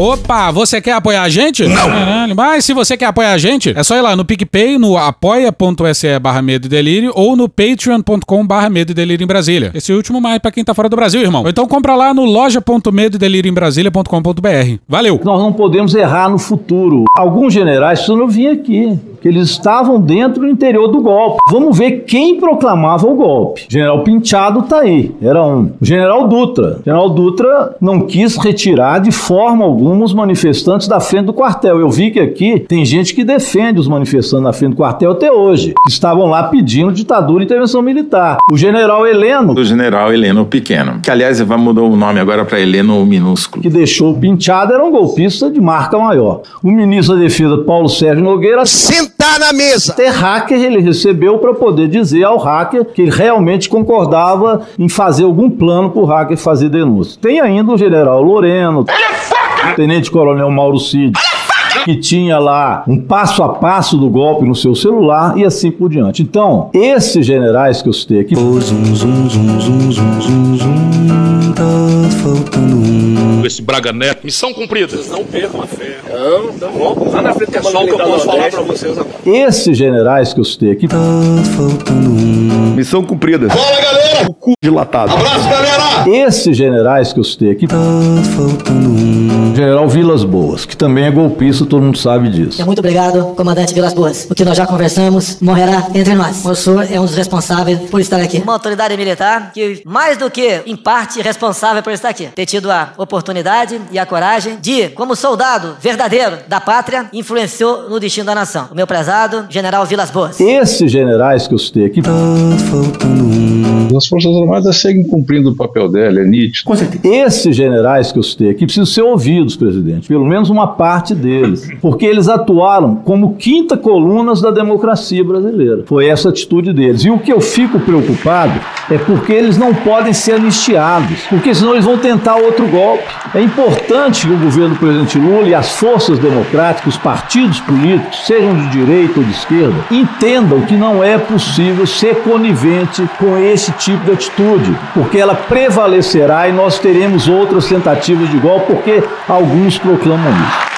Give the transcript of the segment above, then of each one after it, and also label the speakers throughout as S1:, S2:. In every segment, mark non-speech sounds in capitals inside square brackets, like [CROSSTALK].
S1: Opa, você quer apoiar a gente?
S2: Não.
S1: Caralho, mas se você quer apoiar a gente, é só ir lá no PicPay, no apoia.se barra medo e delírio ou no patreon.com barra medo e delírio em Brasília. Esse último mais pra quem tá fora do Brasil, irmão. Ou então compra lá no loja.medo delírio em Brasília.com.br. Valeu!
S3: Nós não podemos errar no futuro. Alguns generais precisam vir aqui, que eles estavam dentro do interior do golpe. Vamos ver quem proclamava o golpe. General Pinchado tá aí, era um. O General Dutra. General Dutra não quis retirar de forma alguma os manifestantes da frente do quartel. Eu vi que aqui tem gente que defende os manifestantes na frente do quartel até hoje, que estavam lá pedindo ditadura e intervenção militar. O General Heleno,
S2: Do general Heleno Pequeno. Que, aliás, vai mudar o nome agora para Heleno Minúsculo.
S3: que deixou o Pinchado era um golpista de marca maior. O ministro da Defesa, Paulo Sérgio Nogueira,
S4: sentar na mesa.
S3: até hacker ele recebeu para poder dizer ao hacker que ele realmente concordava em fazer algum plano para o hacker fazer denúncia. Tem ainda o general Loreno, o tenente coronel Mauro Cid, que tinha lá um passo a passo do golpe no seu celular e assim por diante. Então, esses generais que eu citei aqui
S5: esse Braga Neto. Missão cumprida.
S6: Não percam a fé. Não, não vamos lá na frente é só o que eu posso falar pra vocês agora.
S3: esses generais que eu citei aqui
S7: Missão cumprida.
S6: Fala, galera!
S7: O cu dilatado.
S6: Abraço, galera!
S3: Esses generais que eu citei aqui. General Vilas Boas, que também é golpista, todo mundo sabe disso.
S8: Muito obrigado, comandante Vilas Boas. O que nós já conversamos morrerá entre nós. O senhor é um dos responsáveis por estar aqui. Uma autoridade militar que, mais do que, em parte, responsável por estar aqui. Ter tido a oportunidade e a coragem de, como soldado verdadeiro da pátria, influenciou no destino da nação. O meu prezado General Vilas Boas.
S3: Esses generais que eu citei aqui.
S9: As Forças Armadas seguem cumprindo o papel dela, é nítido.
S3: Esses generais que eu citei aqui precisam ser ouvidos, presidente. Pelo menos uma parte deles. Porque eles atuaram como quinta colunas da democracia brasileira. Foi essa atitude deles. E o que eu fico preocupado é porque eles não podem ser anistiados. Porque senão eles vão tentar outro golpe. É importante que o governo do presidente Lula e as forças democráticas, os partidos políticos, sejam de direita ou de esquerda, entendam que não é possível ser conivente com esse tipo de atitude, porque ela prevalecerá e nós teremos outras tentativas de golpe, porque alguns proclamam isso.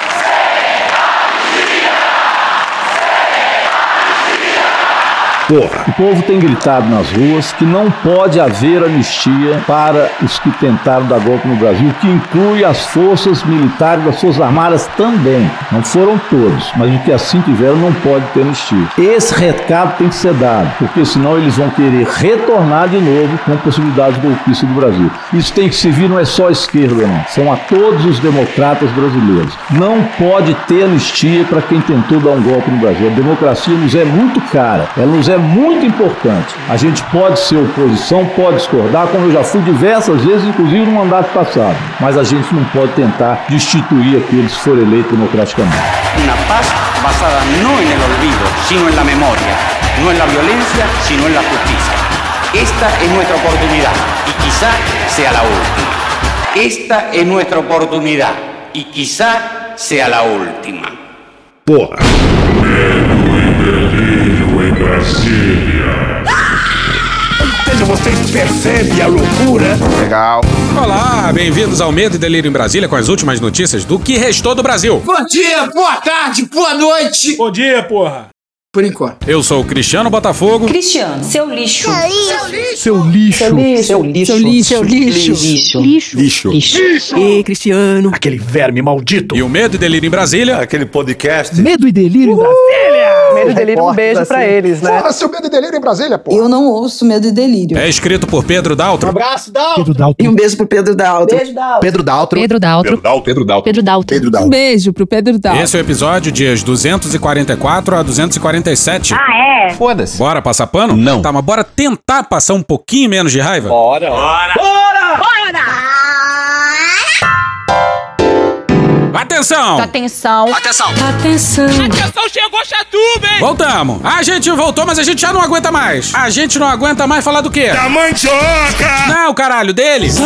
S7: Porra.
S3: O povo tem gritado nas ruas que não pode haver anistia para os que tentaram dar golpe no Brasil, que inclui as forças militares das Forças Armadas também. Não foram todos, mas o que assim tiveram não pode ter anistia. Esse recado tem que ser dado, porque senão eles vão querer retornar de novo com possibilidades golpistas do Brasil. Isso tem que servir, não é só a esquerda, não. São a todos os democratas brasileiros. Não pode ter anistia para quem tentou dar um golpe no Brasil. A democracia nos é muito cara, ela nos é muito importante. A gente pode ser oposição, pode discordar, como eu já fui diversas vezes, inclusive no mandato passado. Mas a gente não pode tentar destituir aqueles que foram eleitos democraticamente.
S10: Una paz basada no en el olvido, sino memoria, no en la violencia, sino en la justicia. Esta es nuestra oportunidad y quizá sea la última. Esta es nuestra oportunidad y quizá sea la última.
S7: Porra.
S6: Vocês percebem a loucura?
S7: Legal.
S1: Olá, bem-vindos ao Medo e Delírio em Brasília com as últimas notícias do que restou do Brasil.
S4: Bom dia, boa tarde, boa noite.
S5: Bom dia, porra.
S4: Por enquanto.
S1: Eu sou o Cristiano Botafogo.
S11: Cristiano, seu lixo.
S7: Seu lixo.
S11: Seu lixo. Seu lixo. Seu lixo.
S7: Lixo.
S11: Lixo. Ei, Cristiano.
S7: Aquele verme maldito.
S1: E o Medo e Delírio em Brasília.
S7: Aquele podcast.
S11: Medo e delírio em Brasília.
S12: Medo e delírio, um beijo pra eles, né?
S6: Porra, seu medo e delírio em Brasília, pô.
S11: Eu não ouço medo e delírio.
S1: É escrito por Pedro Daltro.
S6: abraço, Dal.
S7: Pedro Daltro.
S11: E um beijo pro Pedro Daltro.
S12: Beijo.
S7: Pedro Daltro.
S13: Pedro Daltro.
S7: Pedro Daltro. Pedro Daltro.
S13: Pedro Daltro.
S7: Pedro Daltro.
S13: Um beijo pro Pedro Daltro.
S1: Esse é o episódio dias 244 a 247.
S11: Ah, é?
S7: Foda-se.
S1: Bora passar pano?
S7: Não.
S1: Tá, mas bora tentar passar um pouquinho menos de raiva?
S6: Bora.
S1: Atenção!
S13: Atenção.
S10: Atenção!
S13: Atenção.
S5: Atenção, chegou Chatuba, hein?
S1: Voltamos! A gente voltou, mas a gente já não aguenta mais. A gente não aguenta mais falar do quê?
S5: Da mandioca!
S1: Não, caralho, deles!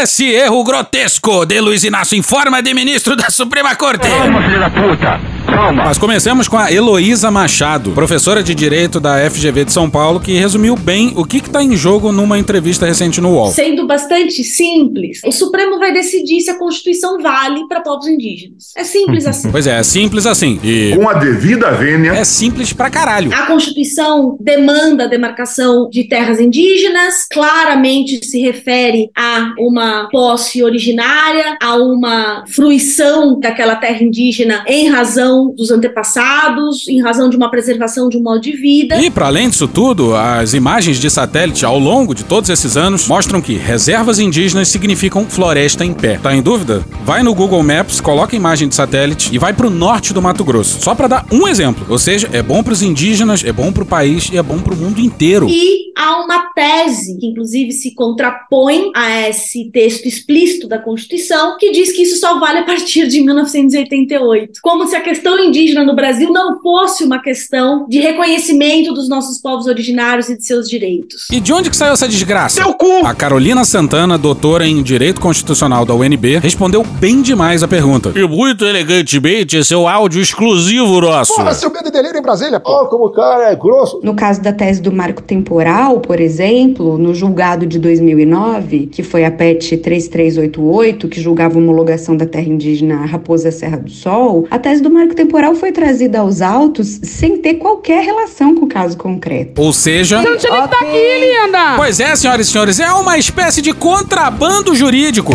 S1: Esse erro grotesco de Luiz Inácio em forma de ministro da Suprema Corte.
S14: Calma, filho da puta. Calma.
S1: Mas comecemos com a Heloísa Machado, professora de Direito da FGV de São Paulo, que resumiu bem o que está em jogo numa entrevista recente no UOL.
S15: Sendo bastante simples, o Supremo vai decidir se a Constituição vale para povos indígenas. É simples assim.
S1: Pois é, é simples assim. E
S7: Com a devida vênia.
S1: é simples pra caralho.
S15: A Constituição demanda a demarcação de terras indígenas, claramente se refere a uma posse originária, a uma fruição daquela terra indígena em razão dos antepassados, em razão de uma preservação de um modo de vida.
S1: E para além disso tudo, as imagens de satélite ao longo de todos esses anos mostram que reservas indígenas significam floresta em pé. Tá em dúvida? Vai no Google Maps, coloca imagem de satélite e vai pro norte do Mato Grosso. Só para dar um exemplo. Ou seja, é bom pros indígenas, é bom pro país e é bom pro mundo inteiro.
S15: E há uma tese, que inclusive se contrapõe a esse texto explícito da Constituição, que diz que isso só vale a partir de 1988. Como se a questão indígena no Brasil não fosse uma questão de reconhecimento dos nossos povos originários e de seus direitos.
S1: E de onde que saiu essa desgraça? Seu cu! A Carolina Santana, doutora em Direito Constitucional da UNB, respondeu bem demais a pergunta. E muito elegantemente, esse é o áudio exclusivo nosso.
S16: Porra, seu medo e delírio em Brasília, pô. como o cara é grosso.
S17: No caso da tese do marco temporal, por exemplo, no julgado de 2009, que foi a PET 3388, que julgava a homologação da terra indígena Raposa Serra do Sol, a tese do marco temporal foi trazida aos autos sem ter qualquer relação com o caso concreto.
S1: Ou seja.
S13: Você não tinha nem que tá aqui, linda!
S1: Pois é, senhoras e senhores, é uma espécie de contrabando jurídico.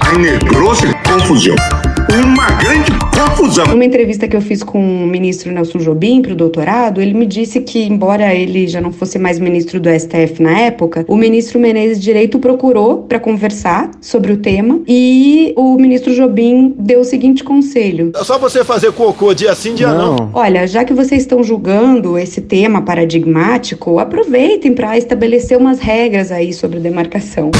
S7: Aí negrou-se confusão. Uma grande confusão.
S17: Numa entrevista que eu fiz com o ministro Nelson Jobim para o doutorado, ele me disse que, embora ele já não fosse mais ministro do STF na época, o ministro Menezes de Direito procurou para conversar sobre o tema e o ministro Jobim deu o seguinte conselho:
S16: É só você fazer cocô dia sim, dia não.
S17: Olha, já que vocês estão julgando esse tema paradigmático, aproveitem para estabelecer umas regras aí sobre demarcação.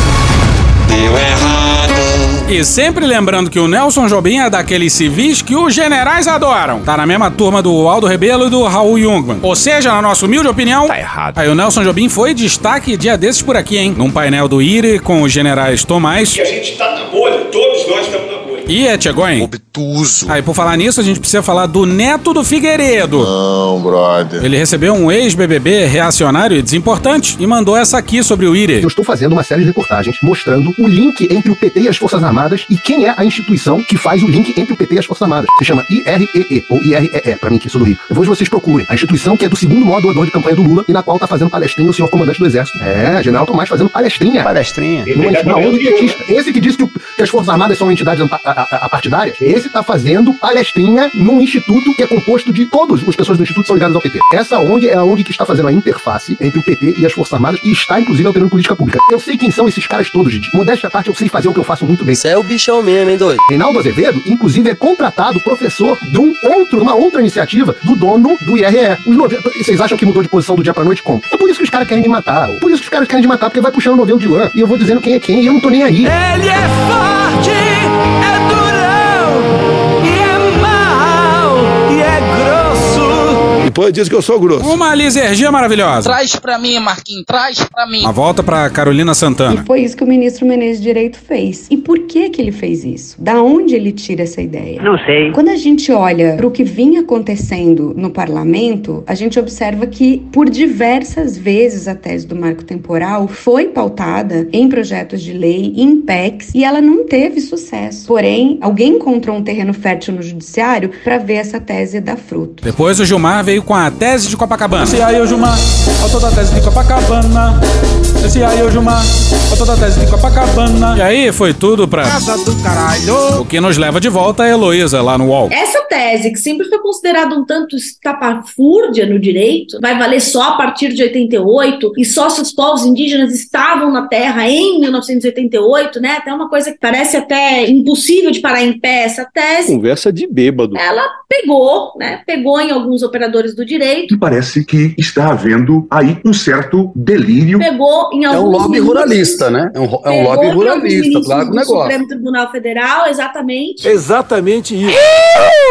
S5: Deu errado.
S1: E sempre lembrando que o Nelson Jobim é daqueles civis que os generais adoram. Tá na mesma turma do Aldo Rebelo e do Raul Jungmann. Ou seja, na nossa humilde opinião. Tá errado. Aí o Nelson Jobim foi destaque dia desses por aqui, hein? Num painel do IRE com os generais Tomás.
S6: E a gente tá na bolha, todos nós estamos
S1: E Etchegoin. Obtuso. Aí, por falar nisso, a gente precisa falar do neto do Figueiredo.
S7: Não, brother.
S1: Ele recebeu um ex-BBB reacionário e desimportante e mandou essa aqui sobre o IRE.
S18: Eu estou fazendo uma série de reportagens mostrando o link entre o PT e as Forças Armadas e quem é a instituição que faz o link entre o PT e as Forças Armadas. Se chama IREE, ou IREE, pra mim que sou do Rio. Depois vocês procurem. A instituição que é do segundo maior doador de campanha do Lula e na qual tá fazendo palestrinha o senhor comandante do Exército. É, General Tomás fazendo palestrinha. Palestrinha? Numa, numa onda petista. Esse que disse que, o- que as Forças Armadas são entidades a- a- a- apartidárias, esse tá fazendo palestrinha num instituto que é composto de todas as pessoas do instituto são ligadas ao PT. Essa ONG é a ONG que está fazendo a interface entre o PT e as Forças Armadas e está, inclusive, alterando política pública. Eu sei quem são esses caras todos, gente. Modéstia à parte, eu sei fazer o que eu faço muito bem. Você é o bichão mesmo, hein, doido? Reinaldo Azevedo, inclusive, é contratado professor de um outro, uma outra iniciativa do dono do IRE. Os novelo... Vocês acham que mudou de posição do dia pra noite como? É por isso que os caras querem me matar. Por isso que os caras querem me matar, porque vai puxando o novelo de lã e eu vou dizendo quem é quem e eu não tô nem aí.
S5: Ele é forte,
S16: Depois diz que eu sou grosso.
S1: Uma lisergia maravilhosa.
S19: Traz pra mim, Marquinhos, traz pra mim.
S1: A volta pra Carolina
S17: E
S1: Santana.
S17: foi isso que o ministro Menezes de Direito fez. E por que que ele fez isso? Da onde ele tira essa ideia?
S19: Não sei.
S17: Quando a gente olha para o que vinha acontecendo no parlamento, a gente observa que por diversas vezes a tese do marco temporal foi pautada em projetos de lei, em PECs, e ela não teve sucesso. Porém, alguém encontrou um terreno fértil no judiciário para ver essa tese dar fruto.
S1: Depois o Gilmar veio com a tese de Copacabana.
S20: Esse aí, ô Gilmar, ó toda a tese de Copacabana. Esse aí, ô Gilmar, ó toda a tese de Copacabana.
S1: E aí foi tudo pra.
S20: Casa do caralho.
S1: O que nos leva de volta a Heloísa lá no UOL.
S15: Essa tese, que sempre foi considerada um tanto estapafúrdia no direito, vai valer só a partir de 88 e só se os povos indígenas estavam na Terra em 1988, né? Até uma coisa que parece até impossível de parar em pé essa tese.
S9: Conversa de bêbado.
S15: Ela pegou, né? Pegou em alguns operadores defensores do direito,
S7: E parece que está havendo aí um certo delírio.
S15: pegou em
S21: É um
S15: alguns
S21: lobby ruralista, né? É um, é um lobby
S15: alguns
S21: ruralista, claro, o
S15: do
S21: negócio.
S15: Supremo Tribunal Federal, exatamente.
S16: Exatamente isso.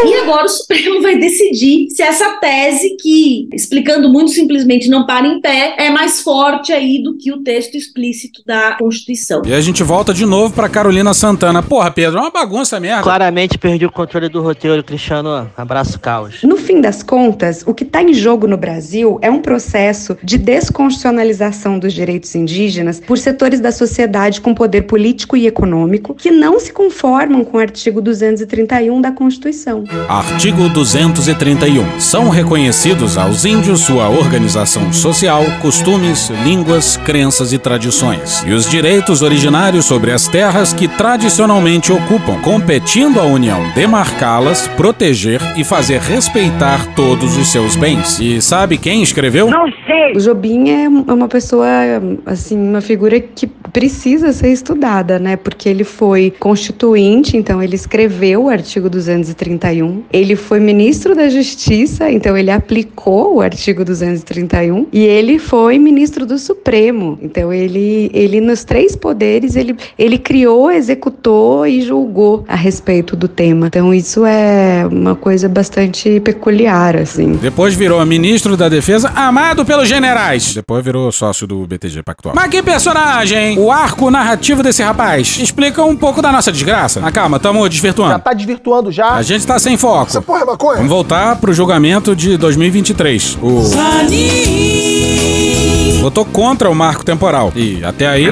S15: E agora o Supremo vai decidir se essa tese que, explicando muito simplesmente, não para em pé, é mais forte aí do que o texto explícito da Constituição.
S1: E a gente volta de novo pra Carolina Santana. Porra, Pedro, é uma bagunça merda.
S22: Claramente perdi o controle do roteiro, Cristiano. Abraço, caos.
S17: No fim das contas, o que está em jogo no Brasil é um processo de desconstitucionalização dos direitos indígenas por setores da sociedade com poder político e econômico que não se conformam com o artigo 231 da Constituição.
S1: Artigo 231. São reconhecidos aos índios sua organização social, costumes, línguas, crenças e tradições, e os direitos originários sobre as terras que tradicionalmente ocupam, competindo à União demarcá-las, proteger e fazer respeitar todos os seus bens. E sabe quem escreveu?
S17: Não sei. O Jobim é uma pessoa, assim, uma figura que precisa ser estudada, né? Porque ele foi constituinte, então ele escreveu o artigo 231. Ele foi ministro da Justiça, então ele aplicou o artigo 231. E ele foi ministro do Supremo. Então ele, ele nos três poderes, ele, ele criou, executou e julgou a respeito do tema. Então isso é uma coisa bastante peculiar, assim.
S1: Depois virou ministro da Defesa, amado pelos generais. Depois virou sócio do BTG Pactual. Mas que personagem! O arco narrativo desse rapaz explica um pouco da nossa desgraça. Ah, calma, tamo desvirtuando.
S16: Já tá desvirtuando já.
S1: A gente tá sem foco.
S16: Essa porra é maconha.
S1: Vamos voltar pro julgamento de 2023. O votou contra o marco temporal. E até aí,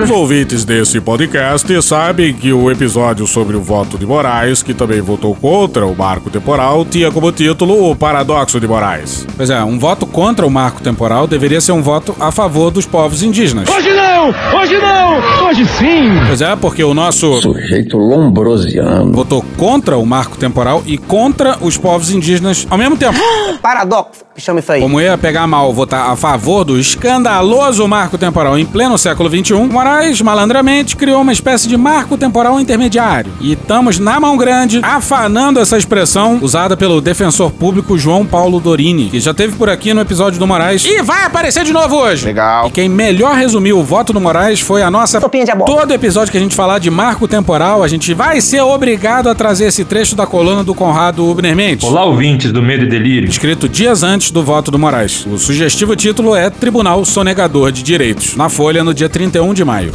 S1: os ouvintes desse podcast sabem que o episódio sobre o voto de Moraes, que também votou contra o marco temporal, tinha como título o paradoxo de Moraes. Pois é, um voto contra o marco temporal deveria ser um voto a favor dos povos indígenas.
S14: Hoje não! Hoje não! Hoje sim!
S1: Pois é, porque o nosso
S3: Sujeito lombrosiano.
S1: votou contra o marco temporal e contra os povos indígenas ao mesmo tempo. [GASPS]
S12: Paradoxo, que chama isso aí.
S1: Como ia pegar mal votar a favor do escandaloso marco temporal em pleno século XXI, Moraes malandramente criou uma espécie de marco temporal intermediário. E estamos na mão grande afanando essa expressão usada pelo defensor público João Paulo Dorini, que já teve por aqui no episódio do Moraes e vai aparecer de novo hoje.
S16: Legal.
S1: E quem melhor resumiu o voto do Moraes foi a nossa. Todo episódio que a gente falar de marco temporal, a gente vai ser obrigado a trazer esse trecho da coluna do Conrado Ubner Mendes.
S23: Olá, ouvintes do Medo e Delírio.
S1: Escrito dias antes do voto do Moraes. O sugestivo título é Tribunal Sonegador de Direitos, na Folha no dia 31 de maio.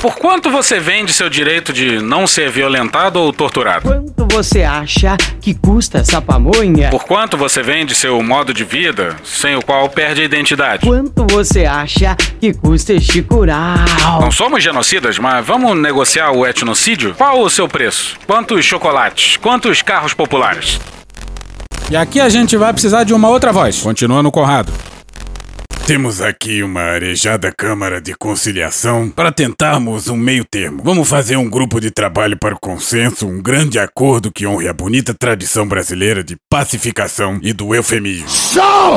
S1: Por quanto você vende seu direito de não ser violentado ou torturado?
S24: Quanto você acha que custa essa pamonha?
S1: Por quanto você vende seu modo de vida, sem o qual perde a identidade?
S24: Quanto você acha que custa este curau?
S1: Não somos genocidas, mas vamos negociar o etnocídio? Qual o seu preço? Quantos chocolates? Quantos carros populares? E aqui a gente vai precisar de uma outra voz. Continua no Conrado. Temos aqui uma arejada Câmara de Conciliação para tentarmos um meio termo. Vamos fazer um grupo de trabalho para o consenso, um grande acordo que honre a bonita tradição brasileira de pacificação e do eufemismo.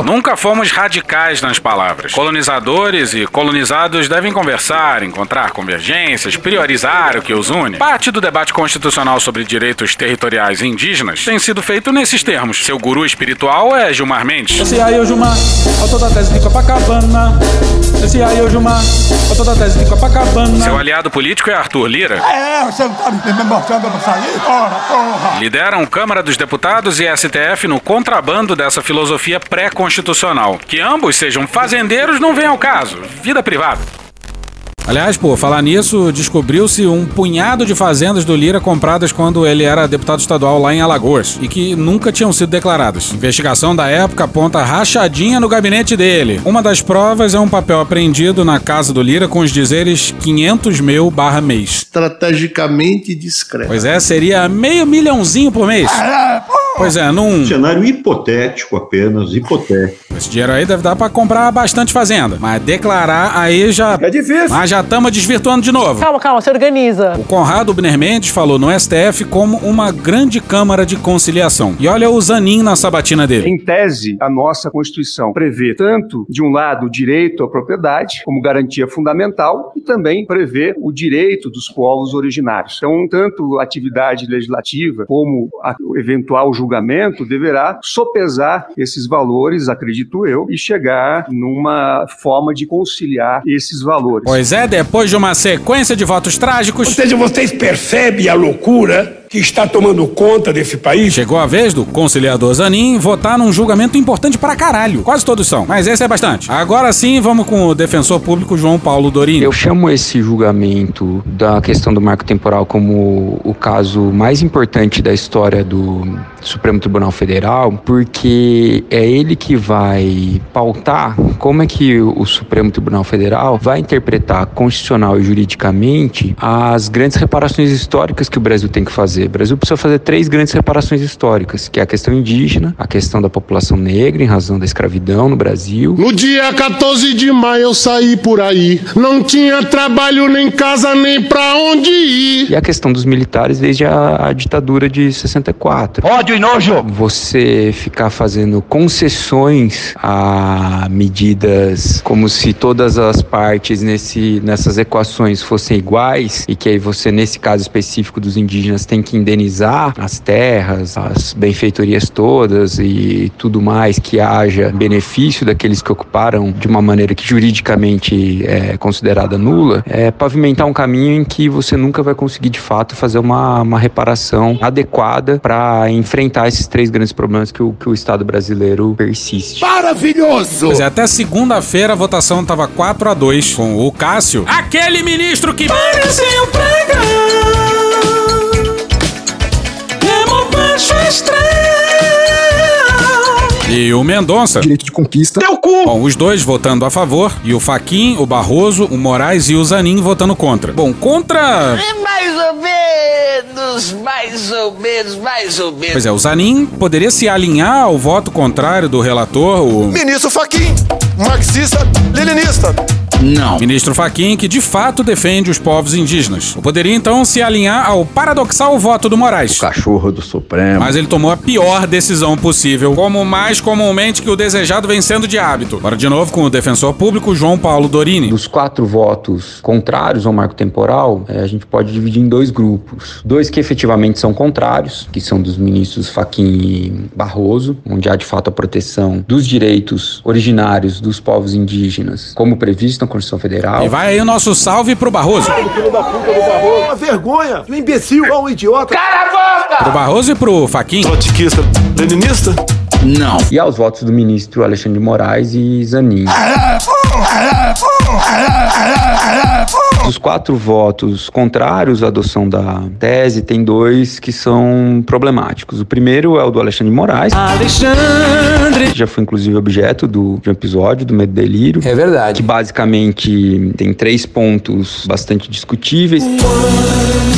S1: Nunca fomos radicais nas palavras. Colonizadores e colonizados devem conversar, encontrar convergências, priorizar o que os une. Parte do debate constitucional sobre direitos territoriais indígenas tem sido feito nesses termos. Seu guru espiritual é Gilmar Mendes.
S20: Esse aí é o Gilmar, autor da tese de Copacabana. Esse aí é o Gilmar, autor da tese de Copacabana.
S1: Seu aliado político é Arthur Lira.
S16: É, você não tá me mostrando pra sair? Ora, porra.
S1: Lideram Câmara dos Deputados e STF no contrabando dessa filosofia pré-constitucional. Que ambos sejam fazendeiros não vem ao caso. Vida privada. Aliás, pô, falar nisso, descobriu-se um punhado de fazendas do Lira compradas quando ele era deputado estadual lá em Alagoas e que nunca tinham sido declaradas. Investigação da época aponta rachadinha no gabinete dele. Uma das provas é um papel apreendido na casa do Lira com os dizeres 500 mil barra mês.
S25: Estrategicamente discreto.
S1: Pois é, seria meio milhãozinho por mês. Pois é, num.
S25: Cenário hipotético apenas, hipotético.
S1: Esse dinheiro aí deve dar pra comprar bastante fazenda. Mas declarar aí já.
S16: É difícil.
S1: Mas já estamos desvirtuando de novo.
S12: Calma, calma, se organiza.
S1: O Conrado Ubner Mendes falou no STF como uma grande câmara de conciliação. E olha o Zanin na sabatina dele.
S26: Em tese, a nossa Constituição prevê tanto, de um lado, o direito à propriedade como garantia fundamental e também prevê o direito dos povos originários. Então, tanto a atividade legislativa como a- o eventual julgamento deverá sopesar esses valores, acredito eu, e chegar numa forma de conciliar esses valores.
S1: Pois é, depois de uma sequência de votos trágicos.
S16: Ou seja, vocês percebem a loucura que está tomando conta desse país?
S1: Chegou a vez do conciliador Zanin votar num julgamento importante pra caralho. Quase todos são, mas esse é bastante. Agora sim, vamos com o defensor público João Paulo Dorini.
S21: Eu chamo esse julgamento da questão do marco temporal como o caso mais importante da história do Supremo Tribunal Federal, porque é ele que vai pautar como é que o Supremo Tribunal Federal vai interpretar constitucional e juridicamente as grandes reparações históricas que o Brasil tem que fazer. O Brasil precisa fazer três grandes reparações históricas, que é a questão indígena, a questão da população negra em razão da escravidão no Brasil.
S27: No dia 14 de maio eu saí por aí, não tinha trabalho nem casa nem pra onde ir.
S21: E a questão dos militares desde a, a ditadura de 64.
S14: Ódio e nojo!
S21: Você ficar fazendo concessões a medidas como se todas as partes nesse, nessas equações fossem iguais e que aí você, nesse caso específico dos indígenas, tem que indenizar as terras, as benfeitorias todas e tudo mais que haja benefício daqueles que ocuparam de uma maneira que juridicamente é considerada nula, é pavimentar um caminho em que você nunca vai conseguir de fato fazer uma, uma reparação adequada para enfrentar esses três grandes problemas que o, que o Estado brasileiro persiste.
S16: Maravilhoso!
S1: Pois é, até segunda-feira a votação tava 4 a 2 com o Cássio, aquele ministro que
S5: Parecia um
S1: e o Mendonça.
S28: Direito de conquista.
S1: Teu cu! Bom, os dois votando a favor e o Faquin, o Barroso, o Moraes e o Zanin votando contra. Bom, contra
S19: É mais ou menos, mais ou menos, mais ou menos.
S1: Pois é, o Zanin poderia se alinhar ao voto contrário do relator, o
S29: Ministro Faquim, marxista, leninista.
S1: Não. Ministro Faquin, que de fato defende os povos indígenas. Poderia então se alinhar ao paradoxal voto do Moraes.
S9: Cachorro do Supremo.
S1: Mas ele tomou a pior decisão possível, como mais comumente que o desejado vem sendo de hábito. Agora de novo com o defensor público João Paulo Dorini.
S21: Dos quatro votos contrários ao marco temporal, eh, a gente pode dividir em dois grupos. Dois que efetivamente são contrários, que são dos ministros Faquin e Barroso, onde há de fato a proteção dos direitos originários dos povos indígenas, como previsto na Constituição Federal.
S1: E vai aí o nosso salve pro Barroso.
S16: Filho da puta do Barroso. Uma vergonha. Um imbecil, um idiota.
S19: Cala a boca!
S1: Pro Barroso e pro Faquin.
S29: Trotiquista, leninista.
S21: Não. E aos votos do ministro Alexandre de Moraes e Zanin. Dos quatro votos contrários à adoção da tese, tem dois que são problemáticos. O primeiro é o do Alexandre de Moraes.
S24: Alexandre!
S21: Que já foi inclusive objeto do, de um episódio do Medo e Delírio.
S24: É verdade.
S21: Que basicamente tem três pontos bastante discutíveis.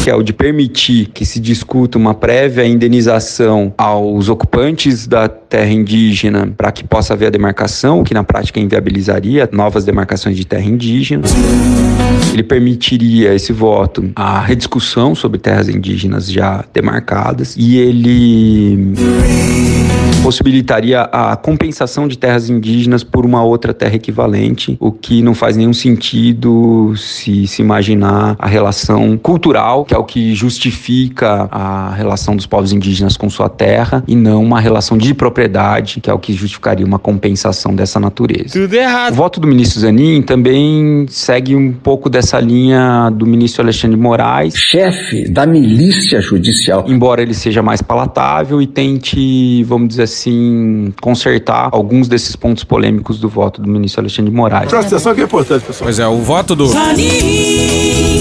S21: Que é o de permitir que se discuta uma prévia indenização aos ocupantes da terra indígena para que possa haver a demarcação, o que na prática inviabilizaria novas demarcações de terra indígena. Ele permitiria esse voto a rediscussão sobre terras indígenas já demarcadas e ele possibilitaria a compensação de terras indígenas por uma outra terra equivalente, o que não faz nenhum sentido se se imaginar a relação cultural, que é o que justifica a relação dos povos indígenas com sua terra, e não uma relação de propriedade, que é o que justificaria uma compensação dessa natureza.
S24: Tudo errado.
S21: O voto do ministro Zanin também segue um pouco dessa linha do ministro Alexandre de Moraes.
S28: Chefe da milícia judicial.
S21: Embora ele seja mais palatável e tente, vamos dizer assim, consertar alguns desses pontos polêmicos do voto do ministro Alexandre de Moraes.
S16: Presta atenção que é importante, pessoal.
S1: Pois é, o voto do.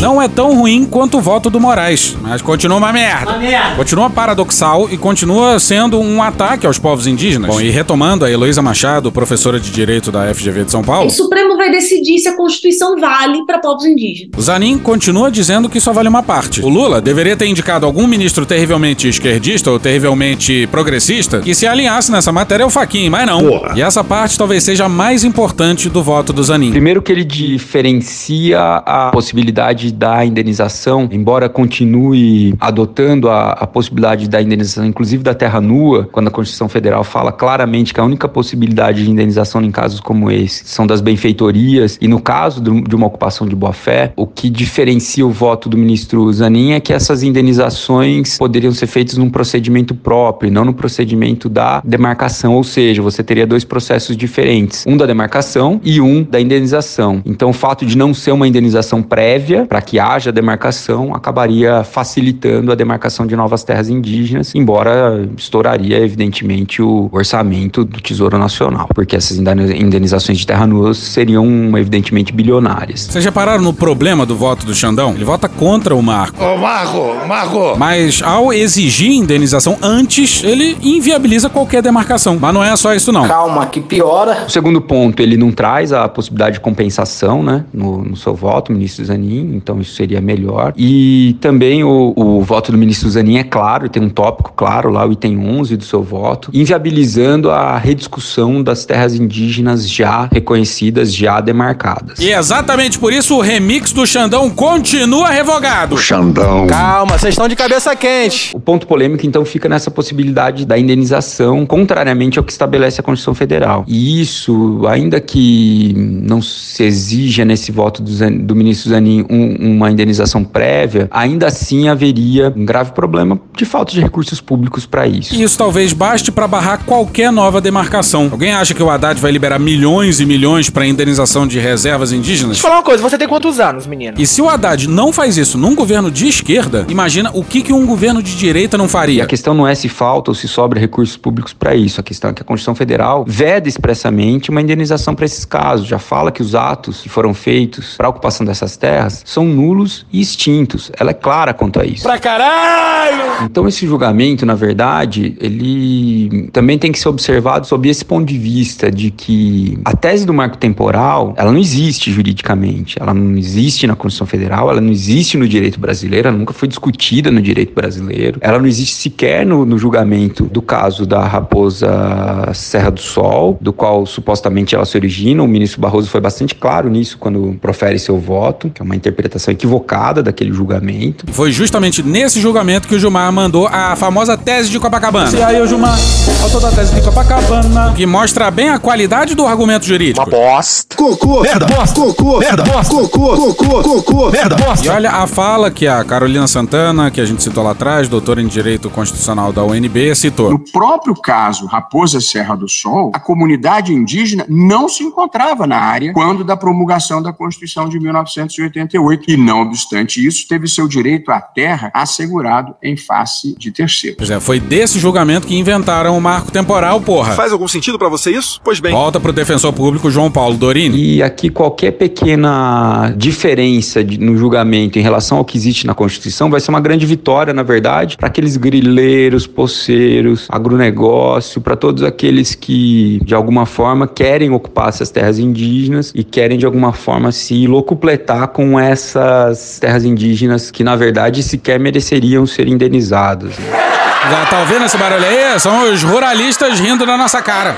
S1: Não é tão ruim quanto o voto do Moraes, mas continua uma merda.
S19: Uma merda.
S1: Continua paradoxal e continua sendo um ataque aos povos indígenas. Bom, e retomando a Heloísa Machado, professora de Direito da FGV de São Paulo.
S15: O Supremo vai decidir se a Constituição vale para povos indígenas.
S1: O Zanin continua dizendo que só vale uma parte. O Lula deveria ter indicado algum ministro terrivelmente esquerdista ou terrivelmente progressista que se alinhasse nessa matéria ao Faquin, mas não.
S27: Porra.
S1: E essa parte talvez seja a mais importante do voto do Zanin.
S21: Primeiro que ele diferencia a possibilidade da indenização, embora continue adotando a, a possibilidade da indenização, inclusive da terra nua, quando a Constituição Federal fala claramente que a única possibilidade de indenização em casos como esse são das benfeitorias, e no caso de uma ocupação de boa-fé, o que diferencia o voto do ministro Zanin é que essas indenizações poderiam ser feitas num procedimento próprio, não no procedimento da demarcação, ou seja, você teria dois processos diferentes, um da demarcação e um da indenização. Então, o fato de não ser uma indenização prévia para que haja demarcação acabaria facilitando a demarcação de novas terras indígenas, embora estouraria evidentemente o orçamento do Tesouro Nacional, porque essas indenizações de terra nua seriam evidentemente bilionárias.
S1: Vocês repararam no problema do voto do Xandão? Ele vota contra o Marco.
S16: Ô, Marco, Marco!
S1: Mas ao exigir indenização antes, ele inviabiliza qualquer demarcação. Mas não é só isso não.
S28: Calma, que piora.
S21: O segundo ponto, ele não traz a possibilidade de compensação, né, no, no seu voto, ministro Zanin, então isso seria melhor. E também o, o voto do ministro Zanin é claro, tem um tópico claro lá, o item 11 do seu voto, inviabilizando a rediscussão das terras indígenas já reconhecidas, já demarcadas.
S1: E exatamente por isso o remix do Xandão continua revogado.
S25: O Xandão.
S12: Calma, vocês estão de cabeça quente.
S21: O ponto polêmico então fica nessa possibilidade da indenização, contrariamente ao que estabelece a Constituição Federal. E isso, ainda que não se exija nesse voto do, Zan, do ministro Zanin um, uma indenização prévia, ainda assim haveria um grave problema de falta de recursos públicos para isso.
S1: E isso talvez baste para barrar qualquer nova demarcação. Alguém acha que o Haddad vai liberar milhões e milhões para indenização de reservas indígenas?
S12: Deixa eu falar uma coisa, você tem quantos anos, menino?
S1: E se o Haddad não faz isso num governo de esquerda, imagina o que, que um governo de direita não faria.
S21: E a questão não é se falta ou se sobra recursos públicos para isso. A questão é que a Constituição Federal veda expressamente uma indenização para esses casos. Já fala que os atos que foram feitos para a ocupação dessas terras são nulos e extintos. Ela é clara quanto a isso.
S12: Pra caralho!
S21: Então esse julgamento, na verdade, ele também tem que ser observado sob esse ponto de vista de que a tese do marco temporal, ela não existe juridicamente. Ela não existe na Constituição Federal, ela não existe no direito brasileiro, ela nunca foi discutida no direito brasileiro. Ela não existe sequer no, no julgamento do caso da raposa Serra do Sol, do qual supostamente ela se origina. O ministro Barroso foi bastante claro nisso quando profere seu voto, que é uma interpretação equivocada daquele julgamento.
S1: Foi justamente nesse julgamento que o Gilmar mandou a famosa tese de Copacabana.
S20: E aí, o Gilmar, autor da tese de Copacabana.
S1: Que mostra bem a qualidade do argumento jurídico.
S16: Uma bosta.
S25: Cocô.
S16: Merda.
S25: Bosta. Cocô.
S16: Merda.
S25: Bosta. Cocô. Cocô. Cocô.
S16: Merda. Bosta.
S1: E olha a fala que a Carolina Santana, que a gente citou lá atrás, doutora em Direito Constitucional da UNB, citou.
S30: No próprio caso Raposa Serra do Sol, a comunidade indígena não se encontrava na área quando da promulgação da Constituição de 1988 e, não obstante isso, teve seu direito à terra assegurado em face de terceiros.
S1: Pois é, foi desse julgamento que inventaram o marco temporal, porra.
S29: Faz algum sentido para você isso? Pois bem.
S1: Volta pro defensor público João Paulo Dorini.
S21: E aqui qualquer pequena diferença de, no julgamento em relação ao que existe na Constituição vai ser uma grande vitória, na verdade, para aqueles grileiros, poceiros, agronegócio, para todos aqueles que de alguma forma querem ocupar essas terras indígenas e querem de alguma forma se locupletar com essas terras indígenas que na verdade sequer mereceriam ser indenizadas.
S1: Já tá ouvindo esse barulho aí? São os ruralistas rindo na nossa cara.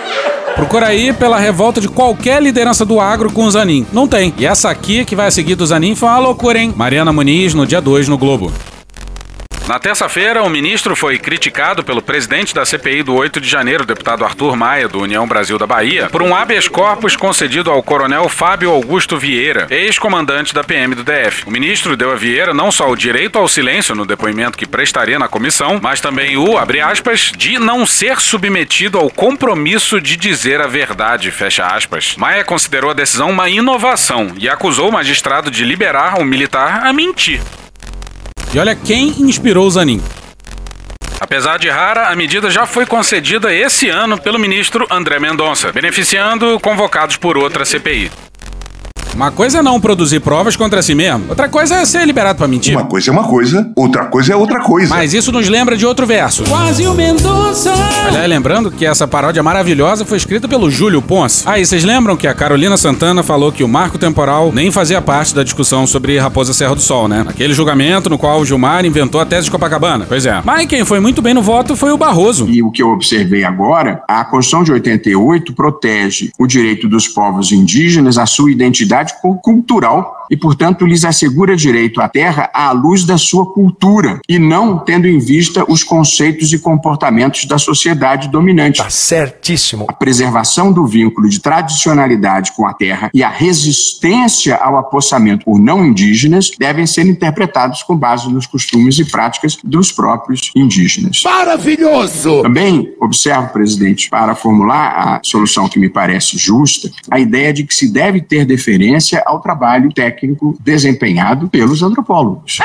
S1: Procura aí pela revolta de qualquer liderança do agro com o Zanin. Não tem. E essa aqui que vai seguir do Zanin foi uma loucura, hein? Mariana Muniz no dia 2 no Globo. Na terça-feira, o ministro foi criticado pelo presidente da CPI do 8 de janeiro, deputado Arthur Maia, do União Brasil da Bahia, por um habeas corpus concedido ao coronel Fábio Augusto Vieira, ex-comandante da PM do DF. O ministro deu a Vieira não só o direito ao silêncio no depoimento que prestaria na comissão, mas também o, abre aspas, de não ser submetido ao compromisso de dizer a verdade, fecha aspas. Maia considerou a decisão uma inovação e acusou o magistrado de liberar o militar a mentir. E olha quem inspirou o Zanin. Apesar de rara, a medida já foi concedida esse ano pelo ministro André Mendonça, beneficiando convocados por outra CPI. Uma coisa é não produzir provas contra si mesmo, outra coisa é ser liberado pra mentir.
S25: Uma coisa é uma coisa, outra coisa é outra coisa.
S1: Mas isso nos lembra de outro verso.
S20: Quase o Mendonça.
S1: Aliás, lembrando que essa paródia maravilhosa foi escrita pelo Júlio Ponce. Ah, e vocês lembram que a Carolina Santana falou que o marco temporal nem fazia parte da discussão sobre Raposa Serra do Sol, né? Aquele julgamento no qual o Gilmar inventou a tese de Copacabana. Pois é. Mas quem foi muito bem no voto foi o Barroso.
S30: E o que eu observei agora, a Constituição de 88 protege o direito dos povos indígenas à sua identidade cultural e, portanto, lhes assegura direito à terra à luz da sua cultura e não tendo em vista os conceitos e comportamentos da sociedade dominante. Tá
S12: certíssimo.
S30: A preservação do vínculo de tradicionalidade com a terra e a resistência ao apossamento por não indígenas devem ser interpretados com base nos costumes e práticas dos próprios indígenas.
S16: Maravilhoso!
S30: Também observo, presidente, para formular a solução que me parece justa, a ideia de que se deve ter deferência ao trabalho técnico desempenhado pelos antropólogos.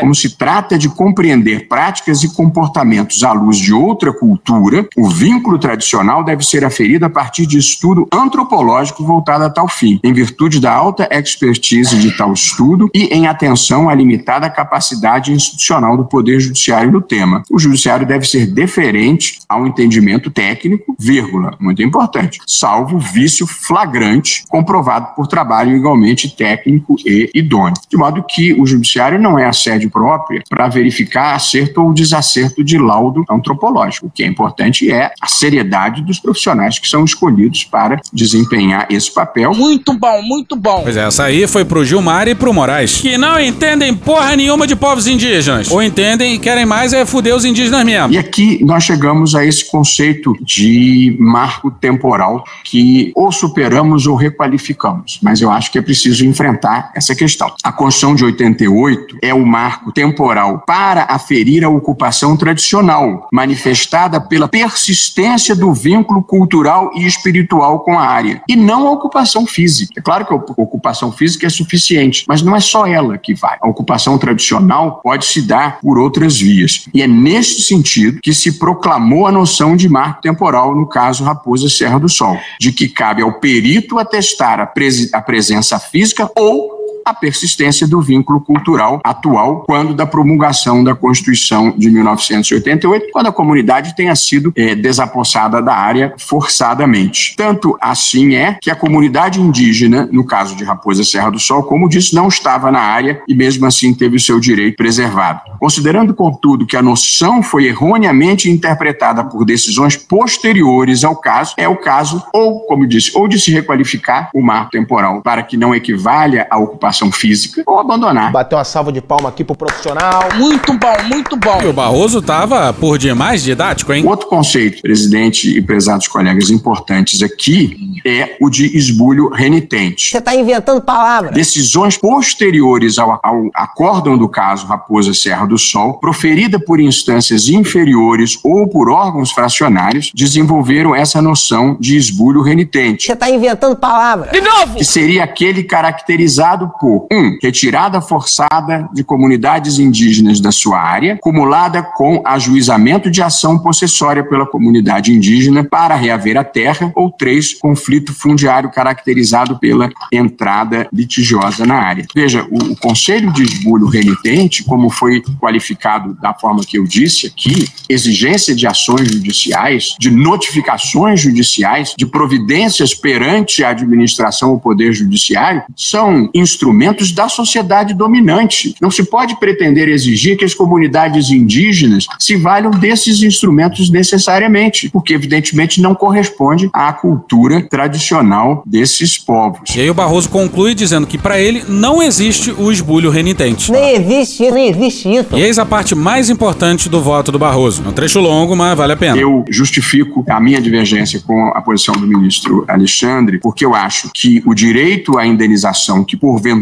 S30: Como se trata de compreender práticas e comportamentos à luz de outra cultura, o vínculo tradicional deve ser aferido a partir de estudo antropológico voltado a tal fim, em virtude da alta expertise de tal estudo e em atenção à limitada capacidade institucional do Poder Judiciário no tema. O Judiciário deve ser deferente ao entendimento técnico, vírgula, muito importante, salvo vício flagrante comprovado por trabalho igualmente técnico e idôneo. De modo que o Judiciário não é a sede própria para verificar acerto ou desacerto de laudo antropológico. O que é importante é a seriedade dos profissionais que são escolhidos para desempenhar esse papel.
S19: Muito bom, muito bom.
S1: Pois é, essa aí foi pro Gilmar e pro Moraes, que não entendem porra nenhuma de povos indígenas. Ou entendem e querem mais é fuder os indígenas mesmo.
S30: E aqui nós chegamos a esse conceito de marco temporal que ou superamos ou requalificamos. Mas eu acho que é preciso enfrentar essa questão. A Constituição de 88 é o marco temporal para aferir a ocupação tradicional, manifestada pela persistência do vínculo cultural e espiritual com a área, e não a ocupação física. É claro que a ocupação física é suficiente, mas não é só ela que vai. A ocupação tradicional pode se dar por outras vias. E é neste sentido que se proclamou a noção de marco temporal no caso Raposa Serra do Sol, de que cabe ao perito atestar a, a presença física ou a persistência do vínculo cultural atual quando da promulgação da Constituição de 1988, quando a comunidade tenha sido é, desapossada da área forçadamente. Tanto assim é que a comunidade indígena, no caso de Raposa Serra do Sol, como disse, não estava na área e mesmo assim teve o seu direito preservado. Considerando, contudo, que a noção foi erroneamente interpretada por decisões posteriores ao caso, é o caso, ou, como disse, ou de se requalificar o marco temporal para que não equivalha à ocupação física ou abandonar.
S12: Bateu uma salva de palma aqui pro profissional.
S19: Muito bom, muito bom.
S1: E o Barroso tava por demais didático, hein?
S30: Outro conceito, presidente e prezados colegas importantes aqui, é o de esbulho renitente.
S31: Você tá inventando palavras.
S30: Decisões posteriores ao, ao acórdão do caso Raposa Serra do Sol, proferida por instâncias inferiores ou por órgãos fracionários, desenvolveram essa noção de esbulho renitente.
S31: Você tá inventando palavras.
S19: De novo!
S30: Que seria aquele caracterizado por um, retirada forçada de comunidades indígenas da sua área, cumulada com ajuizamento de ação possessória pela comunidade indígena para reaver a terra, ou três, conflito fundiário caracterizado pela entrada litigiosa na área. Veja, o, o conselho de esbulho renitente, como foi qualificado da forma que eu disse aqui, exigência de ações judiciais, de notificações judiciais, de providências perante a administração ou poder judiciário, são instrumentos da sociedade dominante. Não se pode pretender exigir que as comunidades indígenas se valham desses instrumentos necessariamente, porque evidentemente não corresponde à cultura tradicional desses povos.
S1: E aí o Barroso conclui dizendo que para ele não existe o esbulho renitente.
S31: Nem existe isso, nem existe isso.
S1: E eis a parte mais importante do voto do Barroso. É um trecho longo, mas vale a pena.
S30: Eu justifico a minha divergência com a posição do ministro Alexandre, porque eu acho que o direito à indenização que porventura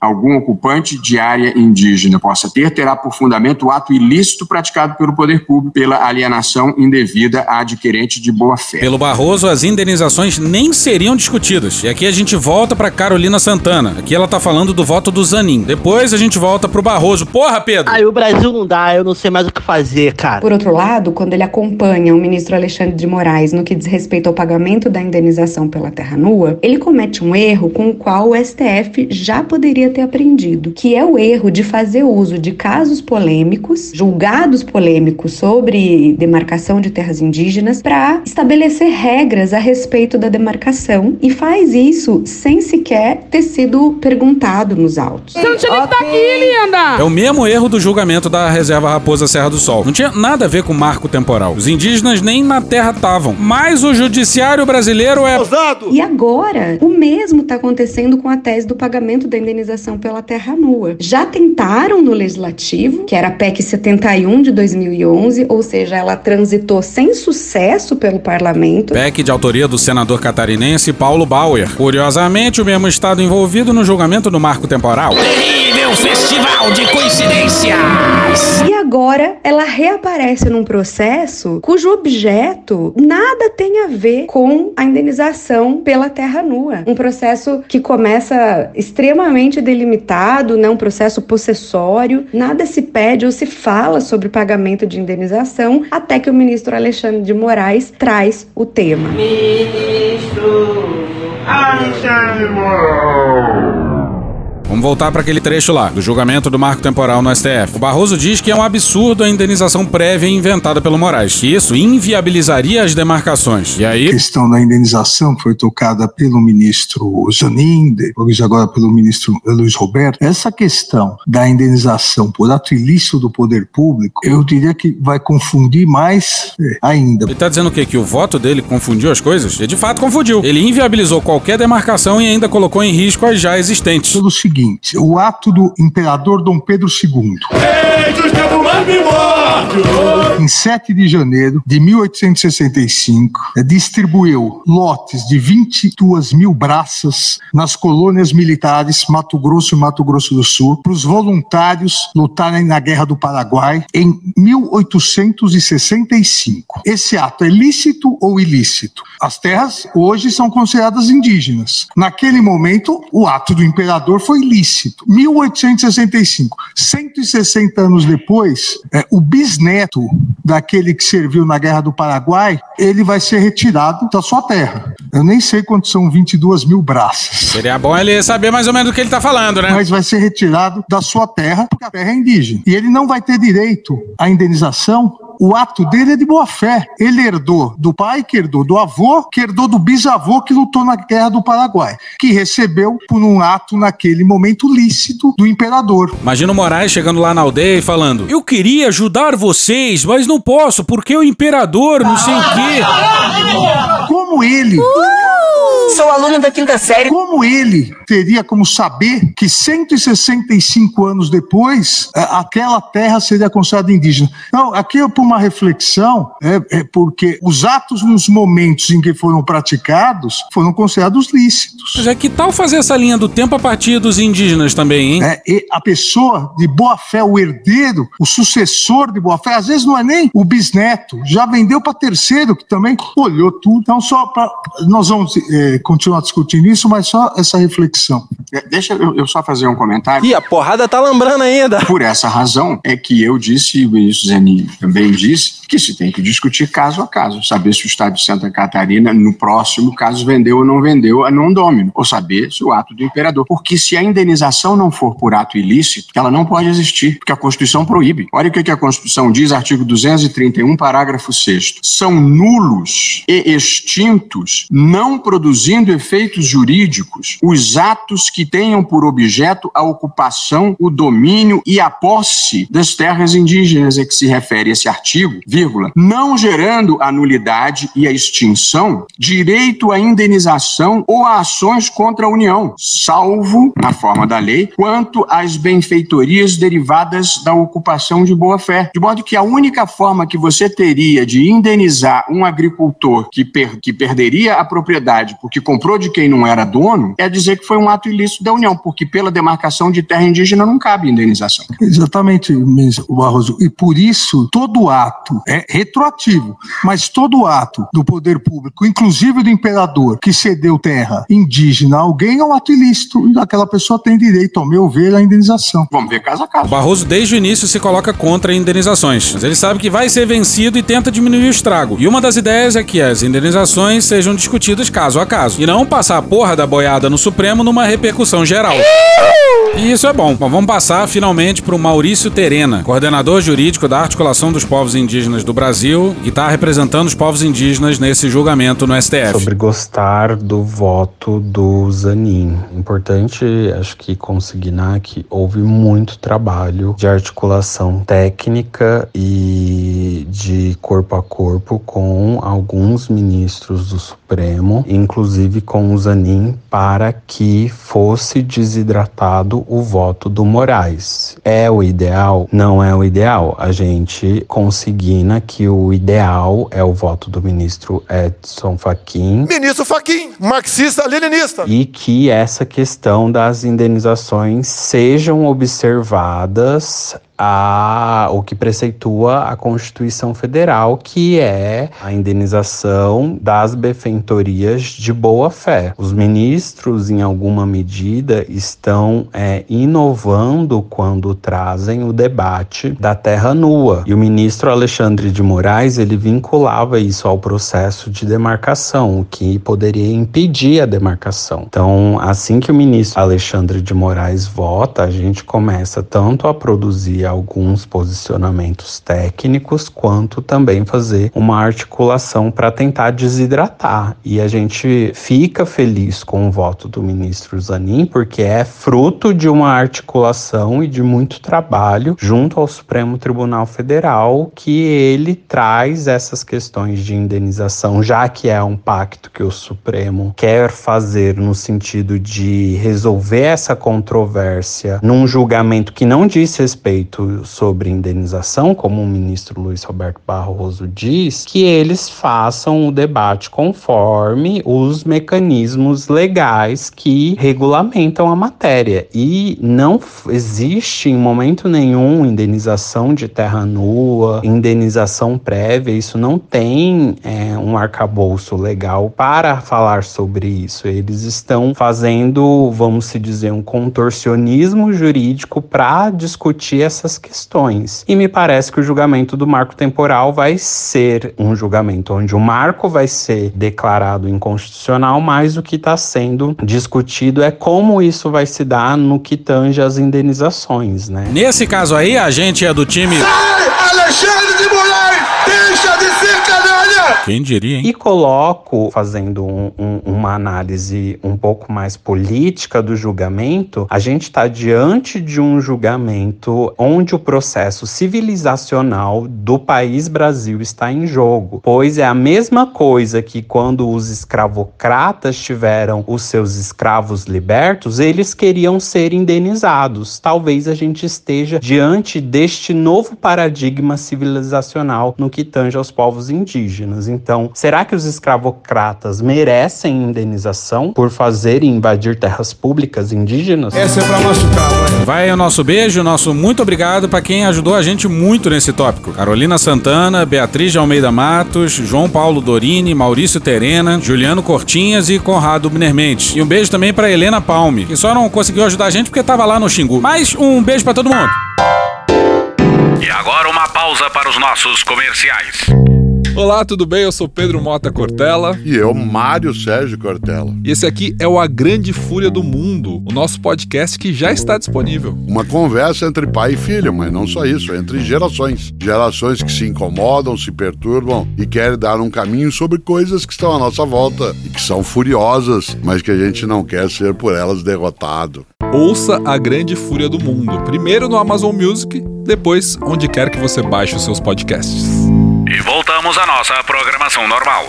S30: algum ocupante de área indígena possa ter, terá por fundamento o ato ilícito praticado pelo poder público pela alienação indevida a adquirente de boa-fé.
S1: Pelo Barroso, as indenizações nem seriam discutidas. E aqui a gente volta para Carolina Santana. Aqui ela tá falando do voto do Zanin. Depois a gente volta pro Barroso. Porra, Pedro!
S31: Aí o Brasil não dá, eu não sei mais o que fazer, cara.
S17: Por outro lado, quando ele acompanha o ministro Alexandre de Moraes no que diz respeito ao pagamento da indenização pela terra nua, ele comete um erro com o qual o STF já poderia ter aprendido, que é o erro de fazer uso de casos polêmicos, julgados polêmicos sobre demarcação de terras indígenas, para estabelecer regras a respeito da demarcação e faz isso sem sequer ter sido perguntado nos autos.
S20: Você não tinha nem que estar aqui, linda!
S1: É o mesmo erro do julgamento da reserva Raposa Serra do Sol. Não tinha nada a ver com marco temporal. Os indígenas nem na terra estavam. Mas o judiciário brasileiro é.
S17: E agora, o mesmo está acontecendo com a tese do pagamento da indenização pela terra nua. Já tentaram no legislativo, que era a PEC 71 de 2011, ou seja, ela transitou sem sucesso pelo parlamento.
S1: PEC de autoria do senador catarinense Paulo Bauer. Curiosamente, o mesmo estado envolvido no julgamento do marco temporal.
S19: Terrível festival de coincidências!
S17: E agora ela reaparece num processo cujo objeto nada tem a ver com a indenização pela terra nua. Um processo que começa extremamente delimitado, né? um processo possessório, nada se pede ou se fala sobre pagamento de indenização até que o ministro Alexandre de Moraes traz o tema.
S5: Ministro Alexandre Moraes.
S1: Vamos voltar para aquele trecho lá, do julgamento do marco temporal no STF. O Barroso diz que é um absurdo a indenização prévia inventada pelo Moraes, que isso inviabilizaria as demarcações. E aí.
S32: A questão da indenização foi tocada pelo ministro Zanin, depois agora pelo ministro Luiz Roberto. Essa questão da indenização por ato ilícito do poder público, eu diria que vai confundir mais é, ainda.
S1: Ele está dizendo o quê? Que o voto dele confundiu as coisas? Ele de fato confundiu. Ele inviabilizou qualquer demarcação e ainda colocou em risco as já existentes.
S32: Pelo seguinte, o ato do imperador Dom Pedro II. Em 7 de janeiro de 1865, distribuiu lotes de 22 mil braças nas colônias militares Mato Grosso e Mato Grosso do Sul para os voluntários lutarem na Guerra do Paraguai em 1865. Esse ato é lícito ou ilícito? As terras hoje são consideradas indígenas. Naquele momento, o ato do imperador foi ilícito. 1865, 160 anos depois, é, o bisneto daquele que serviu na Guerra do Paraguai, ele vai ser retirado da sua terra. Eu nem sei quantos são 22 mil braças.
S1: Seria bom ele saber mais ou menos do que ele está falando, né?
S32: Mas vai ser retirado da sua terra, porque a terra é indígena. E ele não vai ter direito à indenização o ato dele é de boa fé. Ele herdou do pai, que herdou do avô, que herdou do bisavô que lutou na Guerra do Paraguai, que recebeu por um ato naquele momento lícito do imperador.
S1: Imagina o Moraes chegando lá na aldeia e falando: Eu queria ajudar vocês, mas não posso, porque o imperador não sei o quê.
S32: Como ele.
S31: Sou aluno da quinta série.
S32: Como ele teria como saber que 165 anos depois aquela terra seria considerada indígena? Então, aqui é por uma reflexão, é, é, porque os atos nos momentos em que foram praticados foram considerados lícitos.
S1: Mas é que tal fazer essa linha do tempo a partir dos indígenas também, hein?
S32: É, e a pessoa de boa fé, o herdeiro, o sucessor de boa fé, às vezes não é nem o bisneto, já vendeu para terceiro que também olhou tudo. Então, só para. Nós vamos é, continuar discutindo isso, mas só essa reflexão.
S30: Deixa eu, eu, só fazer um comentário.
S12: E a porrada tá lembrando ainda.
S30: Por essa razão é que eu disse, e o ministro Zanin também disse, que se tem que discutir caso a caso. Saber se o Estado de Santa Catarina, no próximo caso, vendeu ou não vendeu a não domino. Ou saber se o ato do imperador. Porque se a indenização não for por ato ilícito, ela não pode existir, porque a Constituição proíbe. Olha o que a Constituição diz, artigo 231, parágrafo 6 São nulos e extintos, não produzindo efeitos jurídicos, os atos que tenham por objeto a ocupação, o domínio e a posse das terras indígenas a que se refere esse artigo, vírgula, não gerando a nulidade e a extinção, direito à indenização ou a ações contra a União, salvo, na forma da lei, quanto às benfeitorias derivadas da ocupação de boa-fé. De modo que a única forma que você teria de indenizar um agricultor que, per que perderia a propriedade porque comprou de quem não era dono é dizer que foi um ato ilícito da União, porque pela demarcação de terra indígena não cabe indenização.
S32: Exatamente, Barroso. E por isso, todo ato é retroativo, mas todo ato do poder público, inclusive do imperador, que cedeu terra indígena a alguém, é um ato ilícito e aquela pessoa tem direito, ao meu ver, à indenização.
S30: Vamos ver caso a caso.
S1: O Barroso, desde o início, se coloca contra indenizações, mas ele sabe que vai ser vencido e tenta diminuir o estrago. E uma das ideias é que as indenizações sejam discutidas caso a caso. Caso. E não passar a porra da boiada no Supremo numa repercussão geral. E isso é bom. Bom, vamos passar finalmente para o Maurício Terena, coordenador jurídico da Articulação dos Povos Indígenas do Brasil, que está representando os povos indígenas nesse julgamento no STF.
S33: Sobre gostar do voto do Zanin. Importante, acho que consignar que houve muito trabalho de articulação técnica e de corpo a corpo com alguns ministros do Supremo, inclusive com o Zanin, para que fosse desidratado o voto do Moraes. É o ideal? Não é o ideal. A gente consigna que o ideal é o voto do ministro Edson Fachin.
S34: Ministro Fachin, marxista-leninista.
S33: E que essa questão das indenizações sejam observadas a, o que preceitua a Constituição Federal, que é a indenização das benfeitorias de boa fé. Os ministros, em alguma medida, estão é, inovando quando trazem o debate da terra nua. E o ministro Alexandre de Moraes ele vinculava isso ao processo de demarcação, o que poderia impedir a demarcação. Então, assim que o ministro Alexandre de Moraes vota, a gente começa tanto a produzir alguns posicionamentos técnicos, quanto também fazer uma articulação para tentar desidratar. E a gente fica feliz com o voto do ministro Zanin, porque é fruto de uma articulação e de muito trabalho junto ao Supremo Tribunal Federal que ele traz essas questões de indenização, já que é um pacto que o Supremo quer fazer no sentido de resolver essa controvérsia num julgamento que não diz respeito sobre indenização, como o ministro Luiz Roberto Barroso diz, que eles façam o debate conforme os mecanismos legais que regulamentam a matéria. E não existe em momento nenhum indenização de terra nua, indenização prévia, isso não tem é, um arcabouço legal para falar sobre isso. Eles estão fazendo, vamos se dizer, um contorcionismo jurídico para discutir essas questões. E me parece que o julgamento do marco temporal vai ser um julgamento onde o marco vai ser declarado inconstitucional, mas o que está sendo discutido é como isso vai se dar no que tange as indenizações, né?
S1: Nesse caso aí, a gente é do time.
S34: Sai, Alexandre de Moraes! Deixa de ser canalha!
S1: Quem diria, hein?
S33: E coloco, fazendo um, um, uma análise um pouco mais política do julgamento, a gente está diante de um julgamento onde o processo civilizacional do país Brasil está em jogo, pois é a mesma coisa que quando os escravocratas tiveram os seus escravos libertos, eles queriam ser indenizados. Talvez a gente esteja diante deste novo paradigma civilizacional no que tange aos povos indígenas. Então, será que os escravocratas merecem indenização por fazerem invadir terras públicas indígenas?
S34: Essa é pra machucar, vai.
S1: Vai o nosso beijo, nosso muito obrigado para quem ajudou a gente muito nesse tópico. Carolina Santana, Beatriz de Almeida Matos, João Paulo Dorini, Maurício Terena, Juliano Cortinhas e Conrado Minermente. E um beijo também para Helena Palme, que só não conseguiu ajudar a gente porque tava lá no Xingu. Mas um beijo para todo mundo.
S35: E agora uma pausa para os nossos comerciais.
S36: Olá, tudo bem? Eu sou Pedro Mota Cortella.
S25: E eu, Mário Sérgio Cortella.
S36: E esse aqui é o A Grande Fúria do Mundo, o nosso podcast que já está disponível.
S25: Uma conversa entre pai e filho, mas não só isso, entre gerações. Gerações que se incomodam, se perturbam e querem dar um caminho sobre coisas que estão à nossa volta e que são furiosas, mas que a gente não quer ser por elas derrotado.
S36: Ouça A Grande Fúria do Mundo, primeiro no Amazon Music, depois onde quer que você baixe os seus podcasts.
S35: E voltamos à nossa programação normal.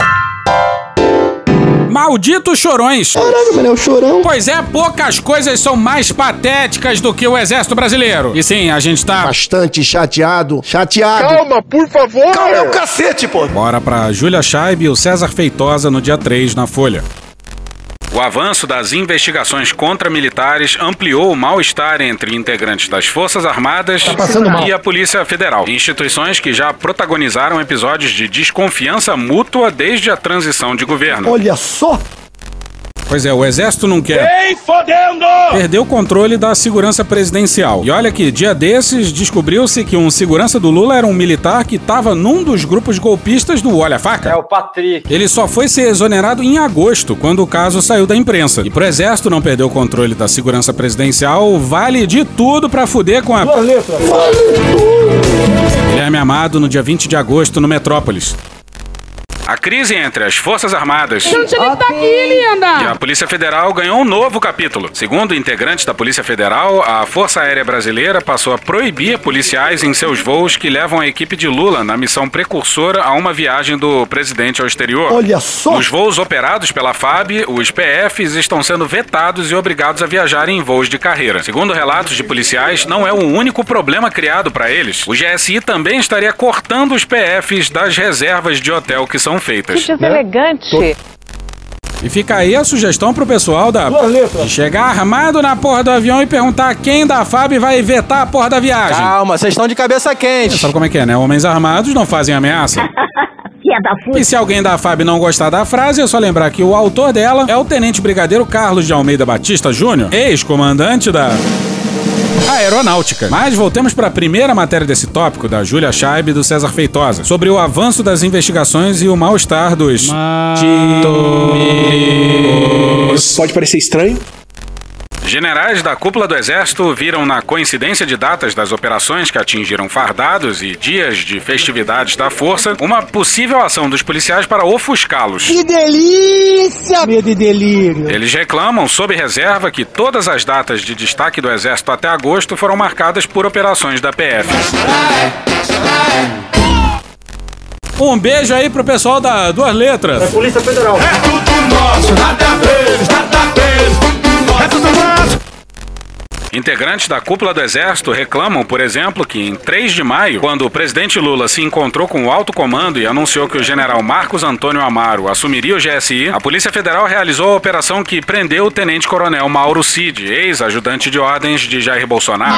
S1: Malditos chorões!
S37: Caralho, mano, é o chorão.
S1: Pois é, poucas coisas são mais patéticas do que o exército brasileiro. E sim, a gente tá.
S37: Bastante chateado. Chateado.
S34: Calma, por favor!
S37: Calma, é o cacete, pô!
S1: Bora pra Júlia Scheib e o César Feitosa no dia 3 na Folha.
S35: O avanço das investigações contra militares ampliou o mal-estar entre integrantes das Forças Armadas e a Polícia Federal, instituições que já protagonizaram episódios de desconfiança mútua desde a transição de governo.
S37: Olha só!
S6: Pois é, o exército não quer.
S38: Vem fodendo!
S6: Perdeu o controle da segurança presidencial. E olha que, dia desses, descobriu-se que um segurança do Lula era um militar que estava num dos grupos golpistas do Olha a Faca.
S39: É o Patrick.
S6: Ele só foi ser exonerado em agosto, quando o caso saiu da imprensa. E pro exército não perder o controle da segurança presidencial, vale de tudo pra fuder com a.
S38: Duas letras.
S6: Guilherme Amado no dia 20 de agosto no Metrópolis.
S1: A crise entre as Forças Armadas
S40: Eu não tinha nem que tá aqui, linda.
S1: e a Polícia Federal ganhou um novo capítulo. Segundo integrantes da Polícia Federal, a Força Aérea Brasileira passou a proibir policiais em seus voos que levam a equipe de Lula na missão precursora a uma viagem do presidente ao exterior.
S26: Olha só.
S1: Nos voos operados pela FAB, os PFs estão sendo vetados e obrigados a viajarem em voos de carreira. Segundo relatos de policiais, não é o único problema criado para eles. O GSI também estaria cortando os PFs das reservas de hotel que são feitas.
S40: Que deselegante.
S6: E fica aí a sugestão pro pessoal da. De chegar armado na porra do avião e perguntar quem da FAB vai vetar a porra da viagem.
S12: Calma, vocês estão de cabeça quente.
S6: Sabe como é que é, né? Homens armados não fazem ameaça. [LAUGHS] E se alguém da FAB não gostar da frase, é só lembrar que o autor dela é o Tenente Brigadeiro Carlos de Almeida Batista Júnior, ex-comandante da. Aeronáutica. Mas voltemos para a primeira matéria desse tópico, da Júlia Scheib e do César Feitosa, sobre o avanço das investigações e o mal-estar dos.
S26: Pode parecer estranho.
S1: Generais da cúpula do Exército viram na coincidência de datas das operações que atingiram fardados e dias de festividades da Força uma possível ação dos policiais para ofuscá-los.
S26: Que delícia! Medo e delírio.
S1: Eles reclamam, sob reserva, que todas as datas de destaque do Exército até agosto foram marcadas por operações da PF.
S6: Um beijo aí pro pessoal da Duas Letras.
S38: Polícia Federal. É tudo nosso, nada deles, nada deles. É tudo nosso.
S1: Integrantes da cúpula do Exército reclamam, por exemplo, que em 3 de maio, quando o presidente Lula se encontrou com o alto comando e anunciou que o general Marcos Antônio Amaro assumiria o GSI, a Polícia Federal realizou a operação que prendeu o tenente-coronel Mauro Cid, ex-ajudante de ordens de Jair Bolsonaro.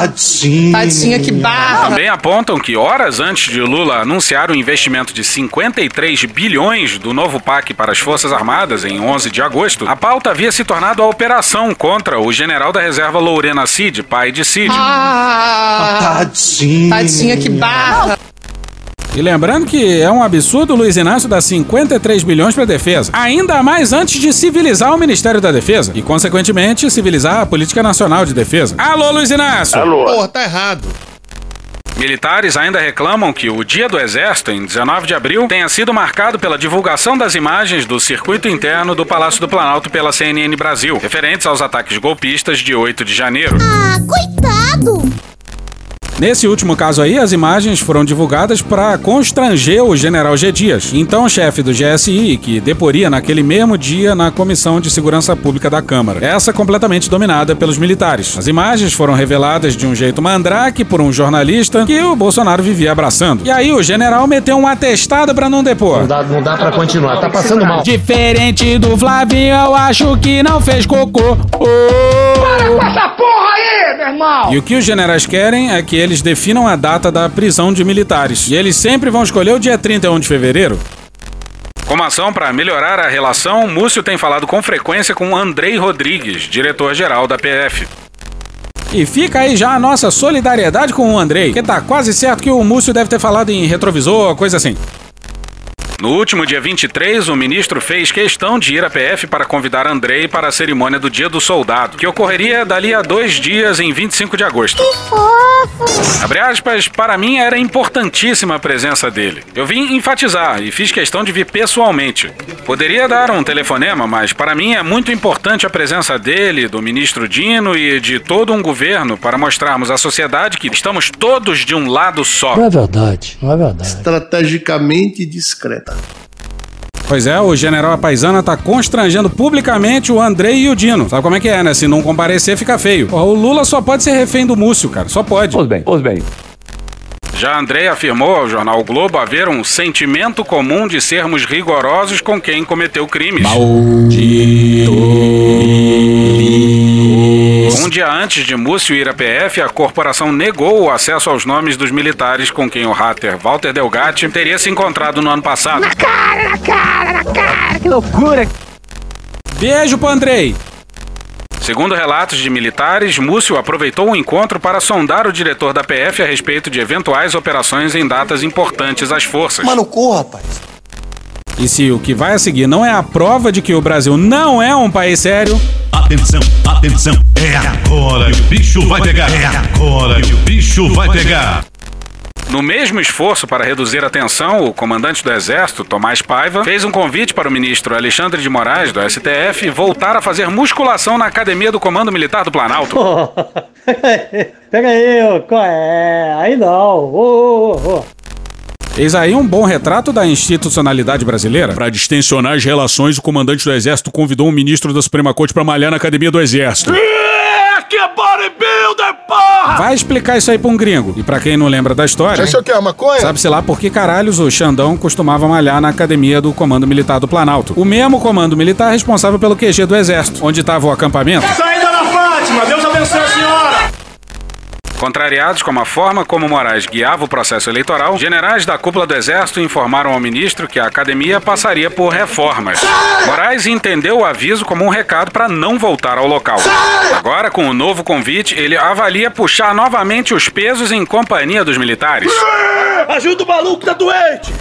S26: Tadinho.
S40: Tadinha, que barra.
S1: Também apontam que horas antes de Lula anunciar o investimento de 53 bilhões do novo PAC para as Forças Armadas em 11 de agosto, a pauta havia se tornado a operação contra o general da reserva Lourena Cid, pai de Cid.
S26: Tadinho.
S40: Tadinha, que barra.
S6: E lembrando que é um absurdo o Luiz Inácio dar 53 bilhões para defesa, ainda mais antes de civilizar o Ministério da Defesa e, consequentemente, civilizar a política nacional de defesa. Alô, Luiz Inácio!
S41: Porra, tá errado.
S1: Militares ainda reclamam que o Dia do Exército, em 19 de abril, tenha sido marcado pela divulgação das imagens do circuito interno do Palácio do Planalto pela CNN Brasil, referentes aos ataques golpistas de 8 de janeiro.
S42: Ah, coitado!
S6: Nesse último caso aí, as imagens foram divulgadas para constranger o general G. Dias, então chefe do GSI, que deporia naquele mesmo dia na Comissão de Segurança Pública da Câmara. Essa completamente dominada pelos militares. As imagens foram reveladas de um jeito mandrake por um jornalista que o Bolsonaro vivia abraçando. E aí o general meteu um atestado para não depor.
S26: Não dá, não dá pra continuar, tá passando mal.
S6: Diferente do Flavinho, eu acho que não fez cocô.
S38: Para com essa meu irmão!
S6: E o que os generais querem é que eles definam a data da prisão de militares. E eles sempre vão escolher o dia 31 de fevereiro.
S1: Como ação para melhorar a relação, Múcio tem falado com frequência com Andrei Rodrigues, diretor-geral da PF.
S6: E fica aí já a nossa solidariedade com o Andrei, que tá quase certo que o Múcio deve ter falado em retrovisor, coisa assim.
S1: No último dia 23, o ministro fez questão de ir à PF para convidar Andrei para a cerimônia do Dia do Soldado, que ocorreria dali a dois dias em 25 de agosto. Abre aspas, para mim era importantíssima a presença dele. Eu vim enfatizar e fiz questão de vir pessoalmente. Poderia dar um telefonema, mas para mim é muito importante a presença dele, do ministro Dino e de todo um governo para mostrarmos à sociedade que estamos todos de um lado só.
S26: Não é verdade, não é verdade.
S41: Estrategicamente
S6: Pois é, o general Apaisana tá constrangendo publicamente o Andrei e o Dino. Sabe como é que é, né? Se não comparecer, fica feio. O Lula só pode ser refém do Múcio, cara. Só pode.
S21: Pois bem, pois bem.
S1: Já Andrei afirmou ao jornal o Globo haver um sentimento comum de sermos rigorosos com quem cometeu crimes. Um dia antes de Múcio ir à PF, a corporação negou o acesso aos nomes dos militares com quem o hater Walter Delgatti teria se encontrado no ano passado.
S40: Na cara, na cara, na cara, que loucura!
S1: Beijo pro Andrei.
S35: Segundo relatos de militares, Múcio aproveitou o encontro para sondar o diretor da PF a respeito de eventuais operações em datas importantes às forças.
S37: Mano, corra, rapaz.
S1: E se o que vai a seguir não é a prova de que o Brasil não é um país sério,
S34: Atenção, atenção, é agora que o bicho vai pegar. É agora que o bicho vai pegar.
S35: No mesmo esforço para reduzir a tensão, o comandante do Exército, Tomás Paiva, fez um convite para o ministro Alexandre de Moraes, do STF, voltar a fazer musculação na Academia do Comando Militar do Planalto. [LAUGHS]
S40: Pega aí, ô, qual é? Aí não. Ô, ô, ô.
S1: Eis aí um bom retrato da institucionalidade brasileira.
S43: Para distensionar as relações, o comandante do exército convidou um ministro da Suprema Corte para malhar na academia do exército. [LAUGHS]
S1: Vai explicar isso aí pra um gringo. E pra quem não lembra da história,
S37: Isso aqui é maconha?
S1: sabe-se lá por que caralhos o Xandão costumava malhar na academia do Comando Militar do Planalto. O mesmo comando militar responsável pelo QG do Exército, onde tava o acampamento.
S34: Saída da Fátima, Deus abençoe a senhora!
S35: Contrariados com a forma como Moraes guiava o processo eleitoral, generais da cúpula do Exército informaram ao ministro que a academia passaria por reformas. Moraes entendeu o aviso como um recado para não voltar ao local. Agora, com o novo convite, ele avalia puxar novamente os pesos em companhia dos militares.
S34: Ajuda o maluco, tá doente!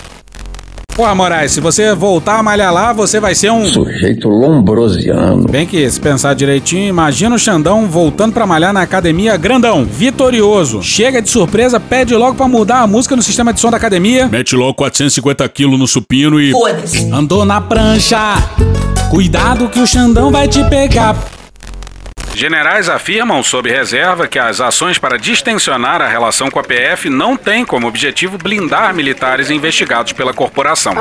S1: Porra, Moraes, se você voltar a malhar lá, você vai ser um.
S28: Sujeito lombrosiano.
S1: Bem que, se pensar direitinho, imagina o Xandão voltando pra malhar na academia grandão, vitorioso. Chega de surpresa, pede logo pra mudar a música no sistema de som da academia.
S43: Mete logo 450 quilos no supino e.
S31: Foda-se.
S1: Andou na prancha. Cuidado que o Xandão vai te pegar.
S35: Generais afirmam, sob reserva, que as ações para distensionar a relação com a PF não têm como objetivo blindar militares investigados pela corporação.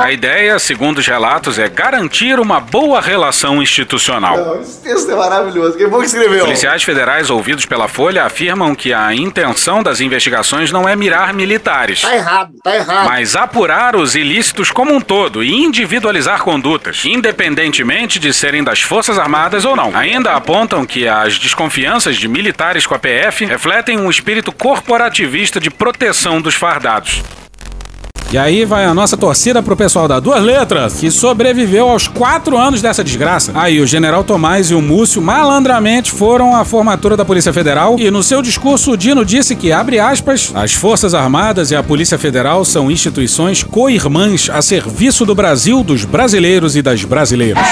S35: A ideia, segundo os relatos, é garantir uma boa relação institucional.
S37: Esse texto é maravilhoso. Quem foi que escreveu?
S35: Policiais federais ouvidos pela Folha afirmam que a intenção das investigações não é mirar militares,
S37: Tá errado, tá errado.
S35: mas apurar os ilícitos como um todo e individualizar condutas, independentemente de serem das Forças Armadas ou não. Ainda apontam que as desconfianças de militares com a PF refletem um espírito corporativista de proteção dos fardados.
S1: E aí vai a nossa torcida pro pessoal da Duas Letras, que sobreviveu aos quatro anos dessa desgraça. Aí o General Tomás e o Múcio malandramente foram à formatura da Polícia Federal e no seu discurso o Dino disse que, abre aspas, as Forças Armadas e a Polícia Federal são instituições co-irmãs a serviço do Brasil, dos brasileiros e das brasileiras.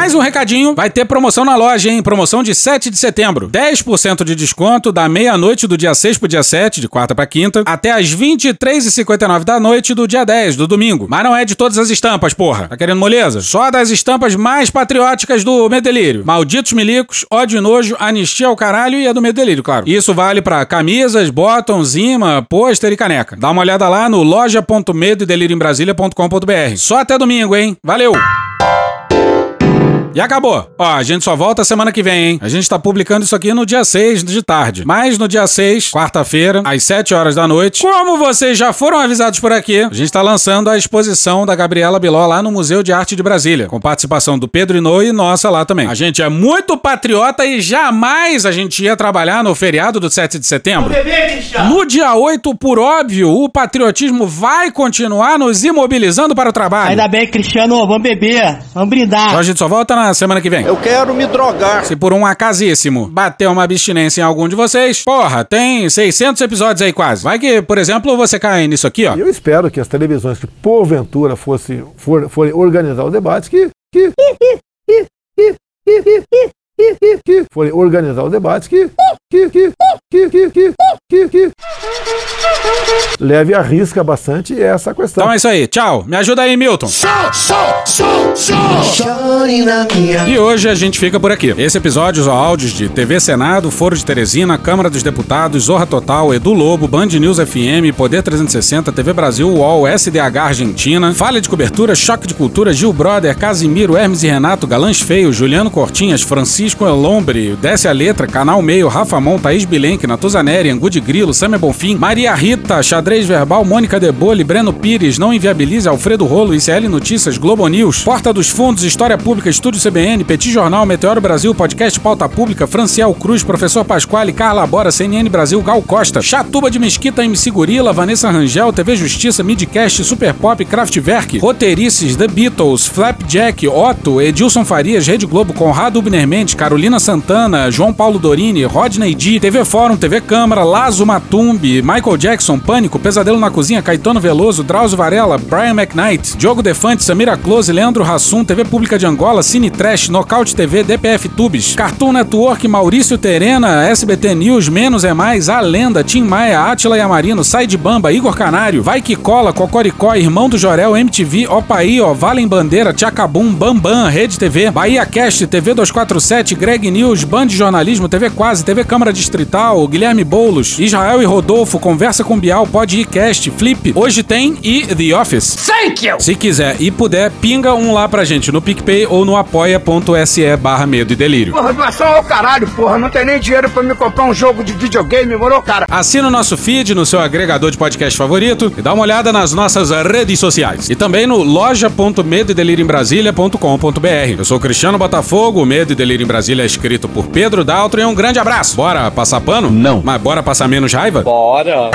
S1: Mais um recadinho, vai ter promoção na loja, hein? Promoção de 7 de setembro. 10% de desconto da meia-noite do dia 6 pro dia 7, de quarta pra quinta, até as 23h59 da noite do dia 10, do domingo. Mas não é de todas as estampas, porra. Tá querendo moleza? Só das estampas mais patrióticas do Medelírio. Malditos Milicos, ódio e nojo, anistia ao caralho e a do Medelírio, claro. Isso vale pra camisas, bottoms, imã, pôster e caneca. Dá uma olhada lá no loja.medoedelirioembrasilha.com.br. Só até domingo, hein? Valeu! E acabou. Ó, a gente só volta semana que vem, hein? A gente tá publicando isso aqui no dia 6 de tarde. Mas no dia 6, quarta-feira, às 7 horas da noite, como vocês já foram avisados por aqui, a gente tá lançando a exposição da Gabriela Biló lá no Museu de Arte de Brasília, com participação do Pedro Inô e nossa lá também. A gente é muito patriota e jamais a gente ia trabalhar no feriado do 7 de setembro. No dia 8, por óbvio, o patriotismo vai continuar nos imobilizando para o trabalho.
S40: Ainda bem, Cristiano, vamos beber, vamos brindar.
S1: Então a gente só volta na semana que vem.
S37: Eu quero me drogar.
S1: Se por um acasíssimo bater uma abstinência em algum de vocês, porra, tem 600 episódios aí quase. Vai que, por exemplo, você cai nisso aqui, ó.
S44: Eu espero que as televisões que porventura fosse, for, forem organizar o debate, que, que, que forem organizar o debate, que, que, que, que, que, que, que, que leve a risca bastante essa questão.
S1: Então é isso aí. Tchau. Me ajuda aí, Milton. E hoje a gente fica por aqui. Esse episódio ou áudios de TV Senado, Foro de Teresina, Câmara dos Deputados, Zorra Total, Edu Lobo, Band News FM, Poder 360, TV Brasil, UOL, SDH Argentina, Falha de Cobertura, Choque de Cultura, Gil Brother, Casimiro, Hermes e Renato, Galãs Feio, Juliano Cortinhas, Francisco Elombre, Desce a Letra, Canal Meio, Rafa Mon, Thaís Bilenque, Nubank, Natuzaneri, Angu de Grilo, Samia Bonfim, Maria Rita, Xadrez Verbal, Mônica Debole, Breno Pires, Não Inviabilize, Alfredo Rolo, ICL Notícias, Globo News, Porta dos Fundos, História Pública, Estúdio CBN, Petit Jornal, Meteoro Brasil, Podcast Pauta Pública, Franciel Cruz, Professor Pasquale, Carla Bora, CNN Brasil, Gal Costa, Chatuba de Mesquita, MC Gorila, Vanessa Rangel, TV Justiça, Midcast, Super Pop, Kraftwerk, Roteirices, The Beatles, Flapjack, Otto, Edilson Farias, Rede Globo, Conrado Ubner Mendes, Carolina Santana, João Paulo Dorini, Rodney D, TV Fórum, TV Câmara, Lazo Matumbi, Michael Jackson, Pânico, Pesadelo na Cozinha, Caetano Veloso, Drauzio Varela, Brian McKnight, Diogo Defante, Samira Close, Leandro Hassum, TV Pública de Angola, Cine Trash, Nocaute TV, DPF Tubes, Cartoon Network, Maurício Terena, SBT News, Menos é Mais, A Lenda, Tim Maia, Atila Yamarino, Sai de Bamba, Igor Canário, Vai Que Cola, Cocoricó, Irmão do Jorel, MTV, Opaí, Valem Bandeira, Tchacabum, Bambam, Rede TV, Bahia Cast, TV 247, Greg News, Band Jornalismo, TV Quase, TV Câmara Distrital, Guilherme Boulos, Israel e Rodolfo, Conversa com Bial, Pod ir Cast, Flip, Hoje Tem e The Office.
S42: Thank you!
S1: Se quiser e puder, pinga um lá pra gente no PicPay ou no apoia.se barra medo e delírio.
S42: Porra, doação ao caralho, porra. Não tem nem dinheiro pra me comprar um jogo de videogame, moro, cara?
S1: Assina o nosso feed no seu agregador de podcast favorito e dá uma olhada nas nossas redes sociais. E também no loja.medoedelirioembrasilha.com.br. Eu sou o Cristiano Botafogo, o Medo e Delírio em Brasília é escrito por Pedro Daltro e um grande abraço. Bora passar pano? Não. Mas bora passar menos raiva?
S42: Bora.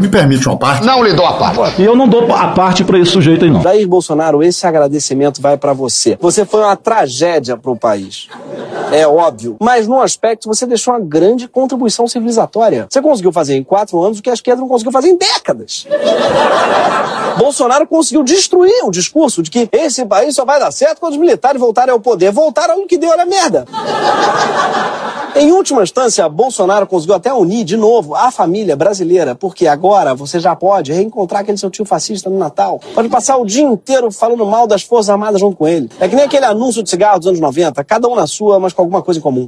S45: Me permite uma parte?
S37: Não lhe dou a parte.
S45: E eu não dou a parte pra esse sujeito aí, não.
S46: Jair Bolsonaro, esse agradecimento vai pra você. Você foi uma tragédia pro país. É óbvio. Mas num aspecto, você deixou uma grande contribuição civilizatória. Você conseguiu fazer em quatro anos o que a esquerda não conseguiu fazer em décadas. Bolsonaro conseguiu destruir o discurso de que esse país só vai dar certo quando os militares voltarem ao poder. Voltaram ao que deu era merda. Em última instância, Bolsonaro conseguiu até unir de novo a família brasileira, porque agora você já pode reencontrar aquele seu tio fascista no Natal. Pode passar o dia inteiro falando mal das Forças Armadas junto com ele. É que nem aquele anúncio de cigarro dos anos 90, cada um na sua, mas com alguma coisa em comum.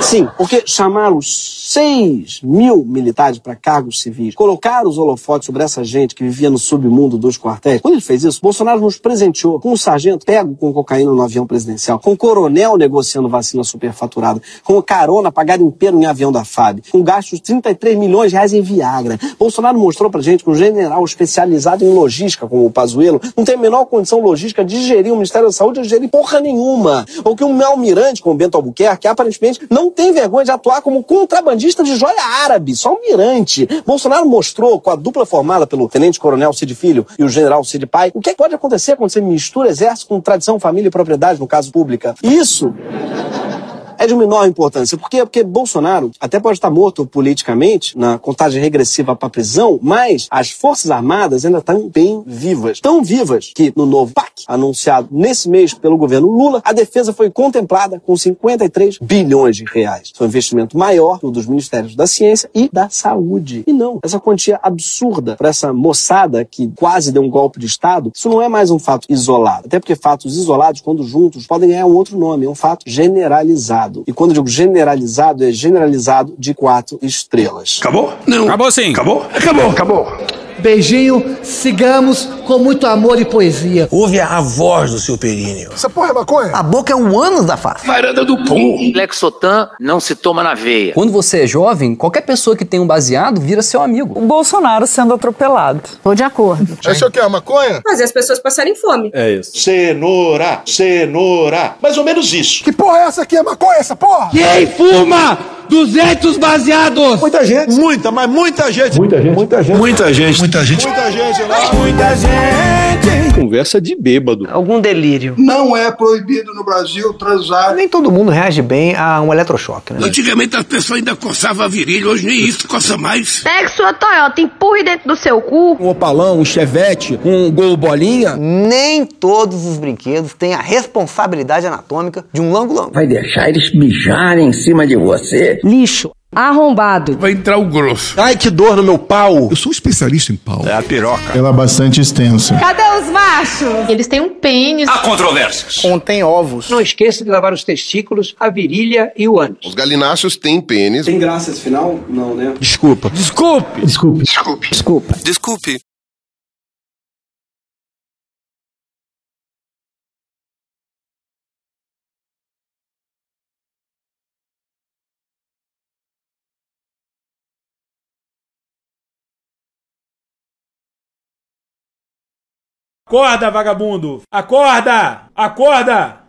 S46: Sim, porque chamar os 6 mil militares para cargos civis, colocar os holofotes sobre essa gente que vivia no submundo dos quartéis, quando ele fez isso, Bolsonaro nos presenteou com um sargento pego com cocaína no avião presidencial, com um coronel negociando vacina superfaturada, com carona pagada pelo em avião da FAB, com gastos de 33 milhões de reais em Viagra. Bolsonaro mostrou pra gente que um general especializado em logística, como o Pazuello, não tem a menor condição logística de gerir o Ministério da Saúde, de gerir porra nenhuma. Ou que um almirante, como Bento Albuquerque, aparentemente não tem vergonha de atuar como contrabandista de joia árabe, só almirante. Bolsonaro mostrou, com a dupla formada pelo tenente-coronel Cid Filho e o general Cid Pai, o que, é que pode acontecer quando você mistura exército com tradição, família e propriedade, no caso pública. Isso é de uma enorme importância. Por quê? Porque Bolsonaro até pode estar morto politicamente na contagem regressiva para prisão, mas as Forças Armadas ainda estão bem vivas. Tão vivas que no novo PAC, anunciado nesse mês pelo governo Lula, a defesa foi contemplada com 53 bilhões de reais. Foi um investimento maior que o dos Ministérios da Ciência e da Saúde. E não, essa quantia absurda para essa moçada que quase deu um golpe de Estado, isso não é mais um fato isolado. Até porque fatos isolados, quando juntos, podem ganhar um outro nome. É um fato generalizado. E quando eu digo generalizado, é generalizado de quatro estrelas.
S34: Acabou?
S1: Não. Acabou sim.
S34: Acabou?
S37: Acabou, acabou.
S47: Beijinho, sigamos com muito amor e poesia.
S48: Ouve a voz do seu períneo.
S37: Essa porra é maconha?
S47: A boca é um ânus da face.
S34: Varanda do pum.
S49: Lexotan não se toma na veia.
S50: Quando você é jovem, qualquer pessoa que tem um baseado vira seu amigo.
S51: O Bolsonaro sendo atropelado.
S47: Tô de acordo.
S37: Esse é o que? A maconha?
S52: Fazer as pessoas passarem fome.
S36: É isso.
S34: Cenoura, cenoura. Mais ou menos isso.
S37: Que porra é essa aqui? É maconha essa porra?
S47: Quem fuma 200 baseados?
S37: Muita gente.
S34: Muita, mas muita gente.
S44: Muita gente.
S37: Muita gente.
S34: Muita gente.
S37: Muita gente. Muita gente.
S47: Muita gente.
S36: Conversa de bêbado.
S51: Algum delírio.
S37: Não é proibido no Brasil transar.
S47: Nem todo mundo reage bem a um eletrochoque, né?
S34: Antigamente as pessoas ainda coçavam a virilha, hoje nem isso coça mais.
S52: Pegue sua Toyota, empurre dentro do seu cu.
S48: Um opalão, um chevette, um gol bolinha.
S47: Nem todos os brinquedos têm a responsabilidade anatômica de um lango-lango.
S28: Vai deixar eles mijarem em cima de você?
S51: Lixo. Arrombado.
S34: Vai entrar o grosso.
S48: Ai, que dor no meu pau.
S34: Eu sou um especialista em pau.
S36: É a piroca.
S37: Ela é bastante extensa.
S52: Cadê os machos? Eles têm um pênis.
S34: Há controvérsias.
S47: Contém ovos.
S49: Não esqueça de lavar os testículos, a virilha e o ânus.
S27: Os galináceos têm pênis.
S46: Tem graça esse final? Não, né?
S48: Desculpa.
S47: Desculpe.
S37: Desculpe.
S27: Desculpe.
S47: Desculpa.
S48: Desculpe.
S40: Acorda, vagabundo! Acorda! Acorda!